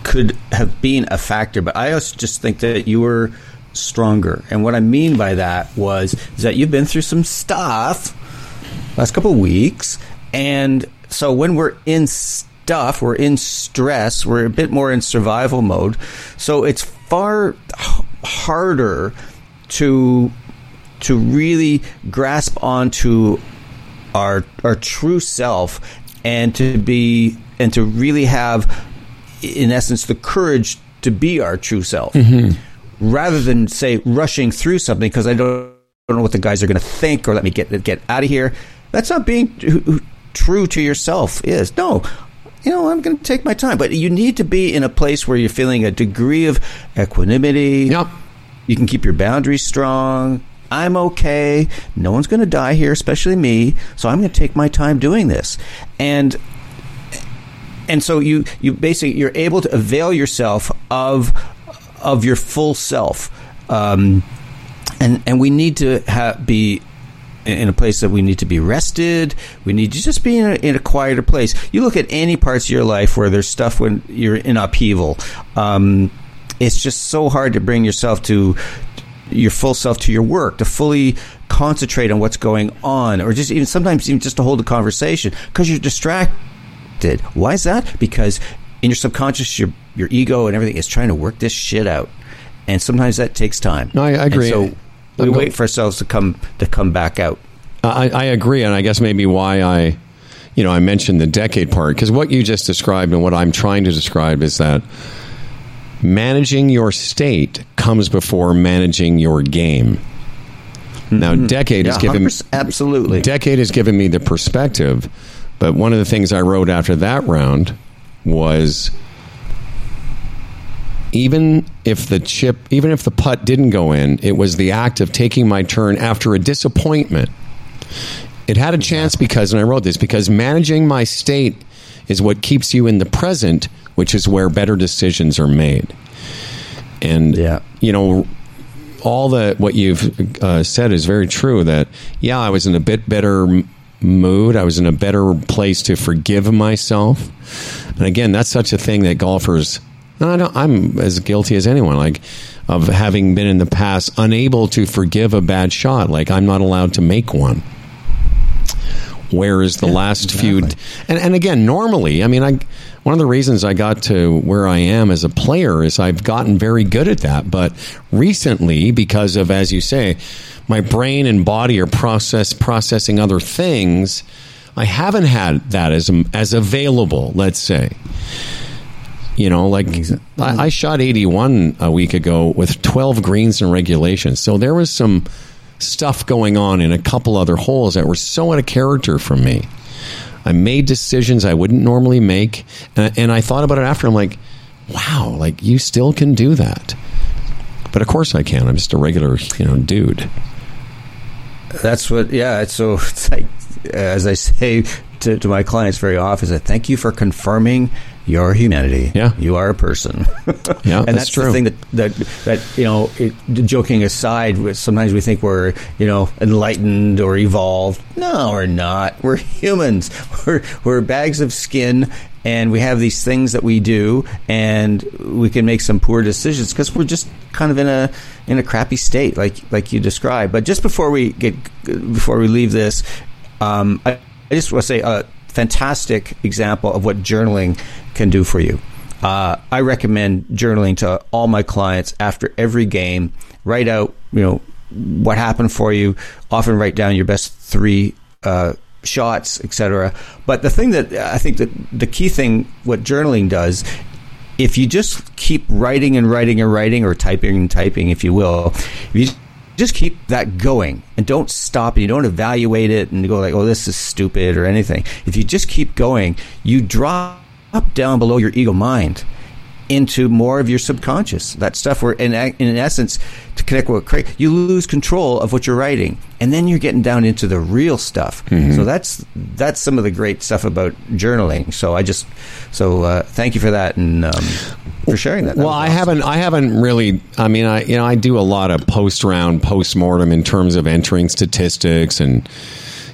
could have been a factor, but I also just think that you were stronger. And what I mean by that was is that you've been through some stuff last couple of weeks, and so when we're in stuff, we're in stress, we're a bit more in survival mode. So it's far harder to to really grasp onto our our true self and to be and to really have in essence the courage to be our true self. Mm-hmm. rather than say rushing through something because I don't, don't know what the guys are going to think or let me get get out of here. That's not being true to yourself is. No you know I'm going to take my time but you need to be in a place where you're feeling a degree of equanimity yep you can keep your boundaries strong I'm okay. No one's going to die here, especially me. So I'm going to take my time doing this. And and so you you basically you're able to avail yourself of of your full self. Um, and and we need to have, be in a place that we need to be rested. We need to just be in a, in a, quieter place. You look at any parts of your life where there's stuff when you're in upheaval. Um, it's just so hard to bring yourself to your full self to your work, to fully concentrate on what's going on, or just even sometimes even just to hold a conversation because you're distracted. Why is that? Because in your subconscious, your your ego and everything is trying to work this shit out, and sometimes that takes time. No, I, I agree. And so we wait for ourselves to come to come back out. I, I agree, and I guess maybe why I, you know, I mentioned the decade part because what you just described and what I'm trying to describe is that managing your state comes before managing your game. Mm-hmm. Now, decade yeah, has given absolutely decade has given me the perspective, but one of the things I wrote after that round was even if the chip, even if the putt didn't go in, it was the act of taking my turn after a disappointment. It had a chance because, and I wrote this because managing my state is what keeps you in the present which is where better decisions are made. And yeah. you know, all the what you've uh, said is very true. That yeah, I was in a bit better mood. I was in a better place to forgive myself. And again, that's such a thing that golfers. No, I am as guilty as anyone. Like of having been in the past unable to forgive a bad shot. Like I'm not allowed to make one. Whereas the yeah, last exactly. few, and, and again, normally, I mean, I one of the reasons I got to where I am as a player is I've gotten very good at that. But recently, because of as you say, my brain and body are process processing other things, I haven't had that as as available. Let's say. You know, like I, I shot 81 a week ago with 12 greens and regulations. So there was some stuff going on in a couple other holes that were so out of character for me. I made decisions I wouldn't normally make, and, and I thought about it after. I'm like, wow, like you still can do that. But of course I can. I'm just a regular, you know, dude. That's what. Yeah. So it's like, as I say to, to my clients very often, I thank you for confirming your humanity. Yeah, you are a person. yeah, and that's, that's true. the thing that that that you know. It, joking aside, sometimes we think we're you know enlightened or evolved. No, we're not. We're humans. We're we're bags of skin, and we have these things that we do, and we can make some poor decisions because we're just kind of in a in a crappy state, like like you described. But just before we get before we leave this, um, I, I just want to say. a fantastic example of what journaling can do for you. Uh, I recommend journaling to all my clients after every game. Write out, you know, what happened for you. Often write down your best three uh, shots, etc. But the thing that I think that the key thing, what journaling does, if you just keep writing and writing and writing, or typing and typing, if you will, if you just keep that going and don't stop and you don't evaluate it and go like, oh, this is stupid or anything. If you just keep going, you drop down below your ego mind into more of your subconscious. That stuff where, in, in essence, to connect with Craig, you lose control of what you're writing, and then you're getting down into the real stuff. Mm-hmm. So that's that's some of the great stuff about journaling. So I just so uh, thank you for that and um, for sharing that. that well, I haven't I haven't really. I mean, I you know I do a lot of post round post mortem in terms of entering statistics and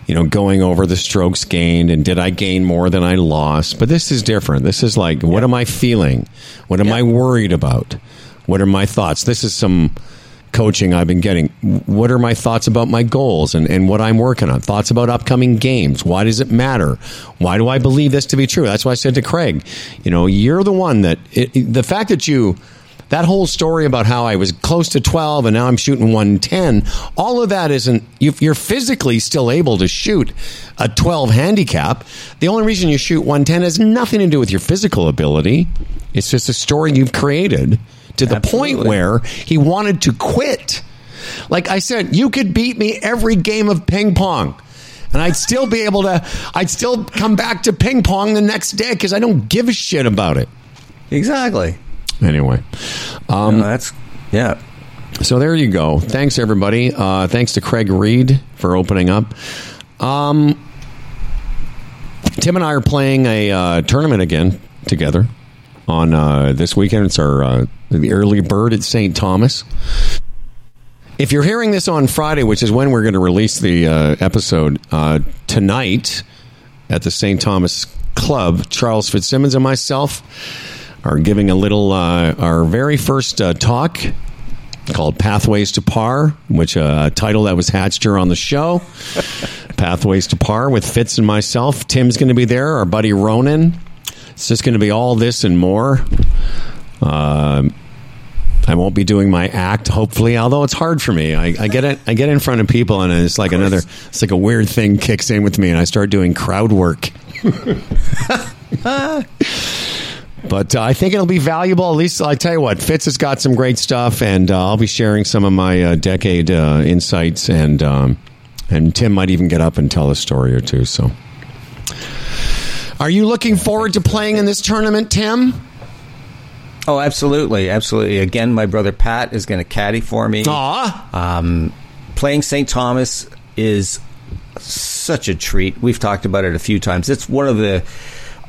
you know, going over the strokes gained and did I gain more than I lost. But this is different. This is like, what am I feeling? What am I worried about? What are my thoughts? This is some coaching I've been getting. What are my thoughts about my goals and, and what I'm working on? Thoughts about upcoming games. Why does it matter? Why do I believe this to be true? That's why I said to Craig, you know, you're the one that it, the fact that you that whole story about how I was close to 12 and now I'm shooting 110, all of that isn't, you're physically still able to shoot a 12 handicap. The only reason you shoot 110 has nothing to do with your physical ability. It's just a story you've created to the Absolutely. point where he wanted to quit. Like I said, you could beat me every game of ping pong. And I'd still be able to, I'd still come back to ping pong the next day because I don't give a shit about it. Exactly. Anyway, um, No, that's yeah. so there you go. Thanks, everybody. Uh, thanks to Craig Reed for opening up. Um, Tim and I are playing a uh, tournament again together on uh, this weekend. It's our uh, the early bird at St. Thomas. If you're hearing this on Friday, which is when we're going to release the uh, episode uh, tonight at the St. Thomas Club, Charles Fitzsimmons and myself are giving a little uh, our very first uh, talk called Pathways to Par, which uh, a title that was hatched here on the show. Pathways to Par with Fitz and myself. Tim's going to be there. Our buddy Ronan. It's just going to be all this and more. Um, I won't be doing my act, hopefully. Although it's hard for me, I, I get it. I get in front of people, and it's like another. It's like a weird thing kicks in with me, and I start doing crowd work. But uh, I think it'll be valuable. At least I tell you what, Fitz has got some great stuff, and uh, I'll be sharing some of my uh, decade uh, insights, and um, and Tim might even get up and tell a story or two. So, are you looking forward to playing in this tournament, Tim? Oh, absolutely, absolutely. Again, my brother Pat is going to caddy for me. Aw, Um, playing St. Thomas is such a treat. We've talked about it a few times. It's one of the,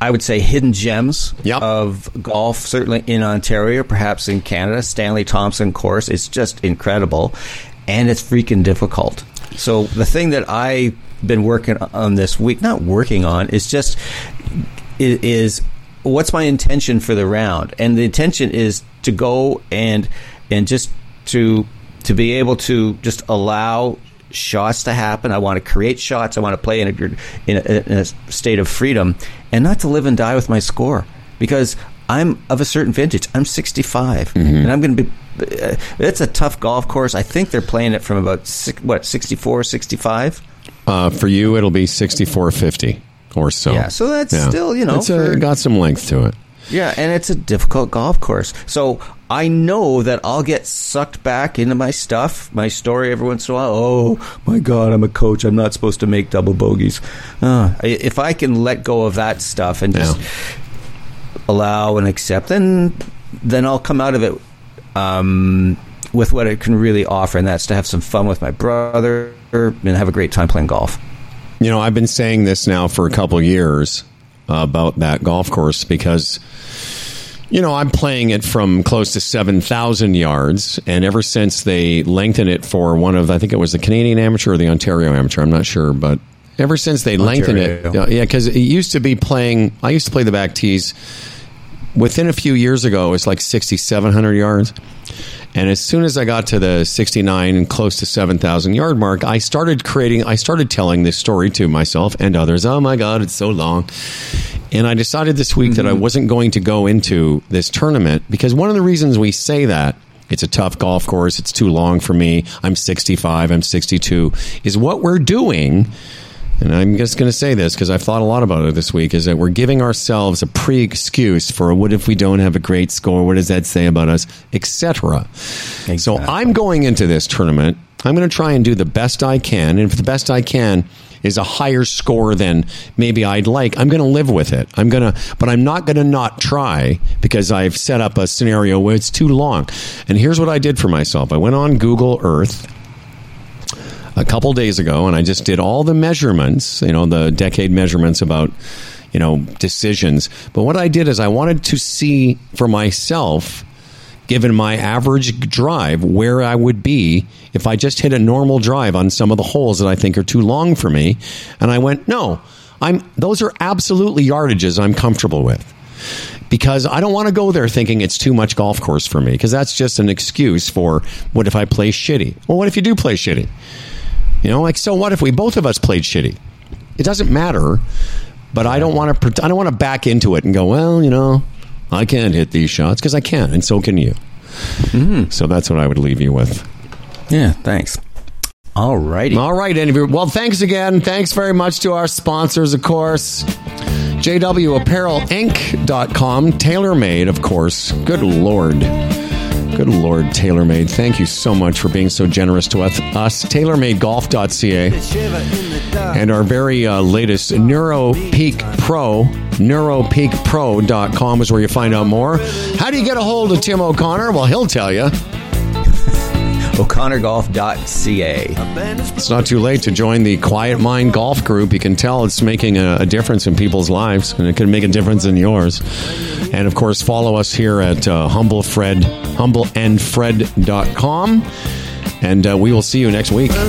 I would say, hidden gems Yep. of golf, certainly in Ontario, perhaps in Canada. Stanley Thompson course. It's just incredible. And it's freaking difficult. So the thing that I've been working on this week, not working on, is just is what's my intention for the round and the intention is to go and and just to to be able to just allow shots to happen. I want to create shots. I want to play in a, in a, in a state of freedom and not to live and die with my score because i'm of a certain vintage. I'm 65 and i'm going to be uh, it's a tough golf course. I think they're playing it from about six, what 64 65 uh, for you it'll be sixty four fifty or so. Yeah, so that's still, you know, it's a, for- got some length to it. Yeah, and it's a difficult golf course. So I know that I'll get sucked back into my stuff, my story every once in a while. Oh my God, I'm a coach. I'm not supposed to make double bogeys. Uh, if I can let go of that stuff and just Yeah. allow and accept, then then I'll come out of it um, with what it can really offer, and that's to have some fun with my brother and have a great time playing golf. You know, I've been saying this now for a couple years about that golf course because, you know, I'm playing it from close to 7,000 yards. And ever since they lengthened it for one of, I think it was the Canadian Amateur or the Ontario Amateur, I'm not sure, but ever since they lengthened it, yeah, because it used to be playing, I used to play the back tees within a few years ago, it was like 6,700 yards. And as soon as I got to the 69 and close to 7,000 yard mark, I started creating, I started telling this story to myself and others. Oh my God, it's so long. And I decided this week that I mm-hmm. wasn't going to go into this tournament because one of the reasons we say that it's a tough golf course, it's too long for me, I'm 65, I'm 62, is what we're doing and I'm just going to say this because I've thought a lot about it this week, is that we're giving ourselves a pre-excuse for what if we don't have a great score? What does that say about us, etc. So I'm going into this tournament. I'm going to try and do the best I can, and if the best I can is a higher score than maybe I'd like, I'm going to live with it. I'm going to, but I'm not going to not try because I've set up a scenario where it's too long. And here's what I did for myself: I went on Google Earth a couple days ago, and I just did all the measurements, you know, the decade measurements about, you know, decisions. But what I did is I wanted to see for myself given my average drive, where I would be if I just hit a normal drive on some of the holes that I think are too long for me. And I went, no, I'm, those are absolutely yardages I'm comfortable with because I don't want to go there thinking it's too much golf course for me because that's just an excuse for what if I play shitty? Well, what if you do play shitty? You know, like so what if we both of us played shitty? It doesn't matter, but I don't want to I don't want to back into it and go, well, you know, I can't hit these shots because I can and so can you. Mm-hmm. So that's what I would leave you with. Yeah, thanks. All righty. All right, Andrew. Well, thanks again. Thanks very much to our sponsors, of course. JW Apparel Inc. JWApparelInc.com. TaylorMade, of course. Good Lord. Good Lord, TaylorMade. Thank you so much for being so generous to us. us TaylorMadeGolf.ca. And our very uh, latest NeuroPeak Pro, NeuroPeakPro.com is where you find out more. How do you get a hold of Tim O'Connor? Well, he'll tell you. O'ConnorGolf.ca. It's not too late to join the Quiet Mind Golf Group. You can tell it's making a, a difference in people's lives, and it can make a difference in yours. And of course, follow us here at uh, HumbleFred, humbleandfred.com. And uh, we will see you next week. Well,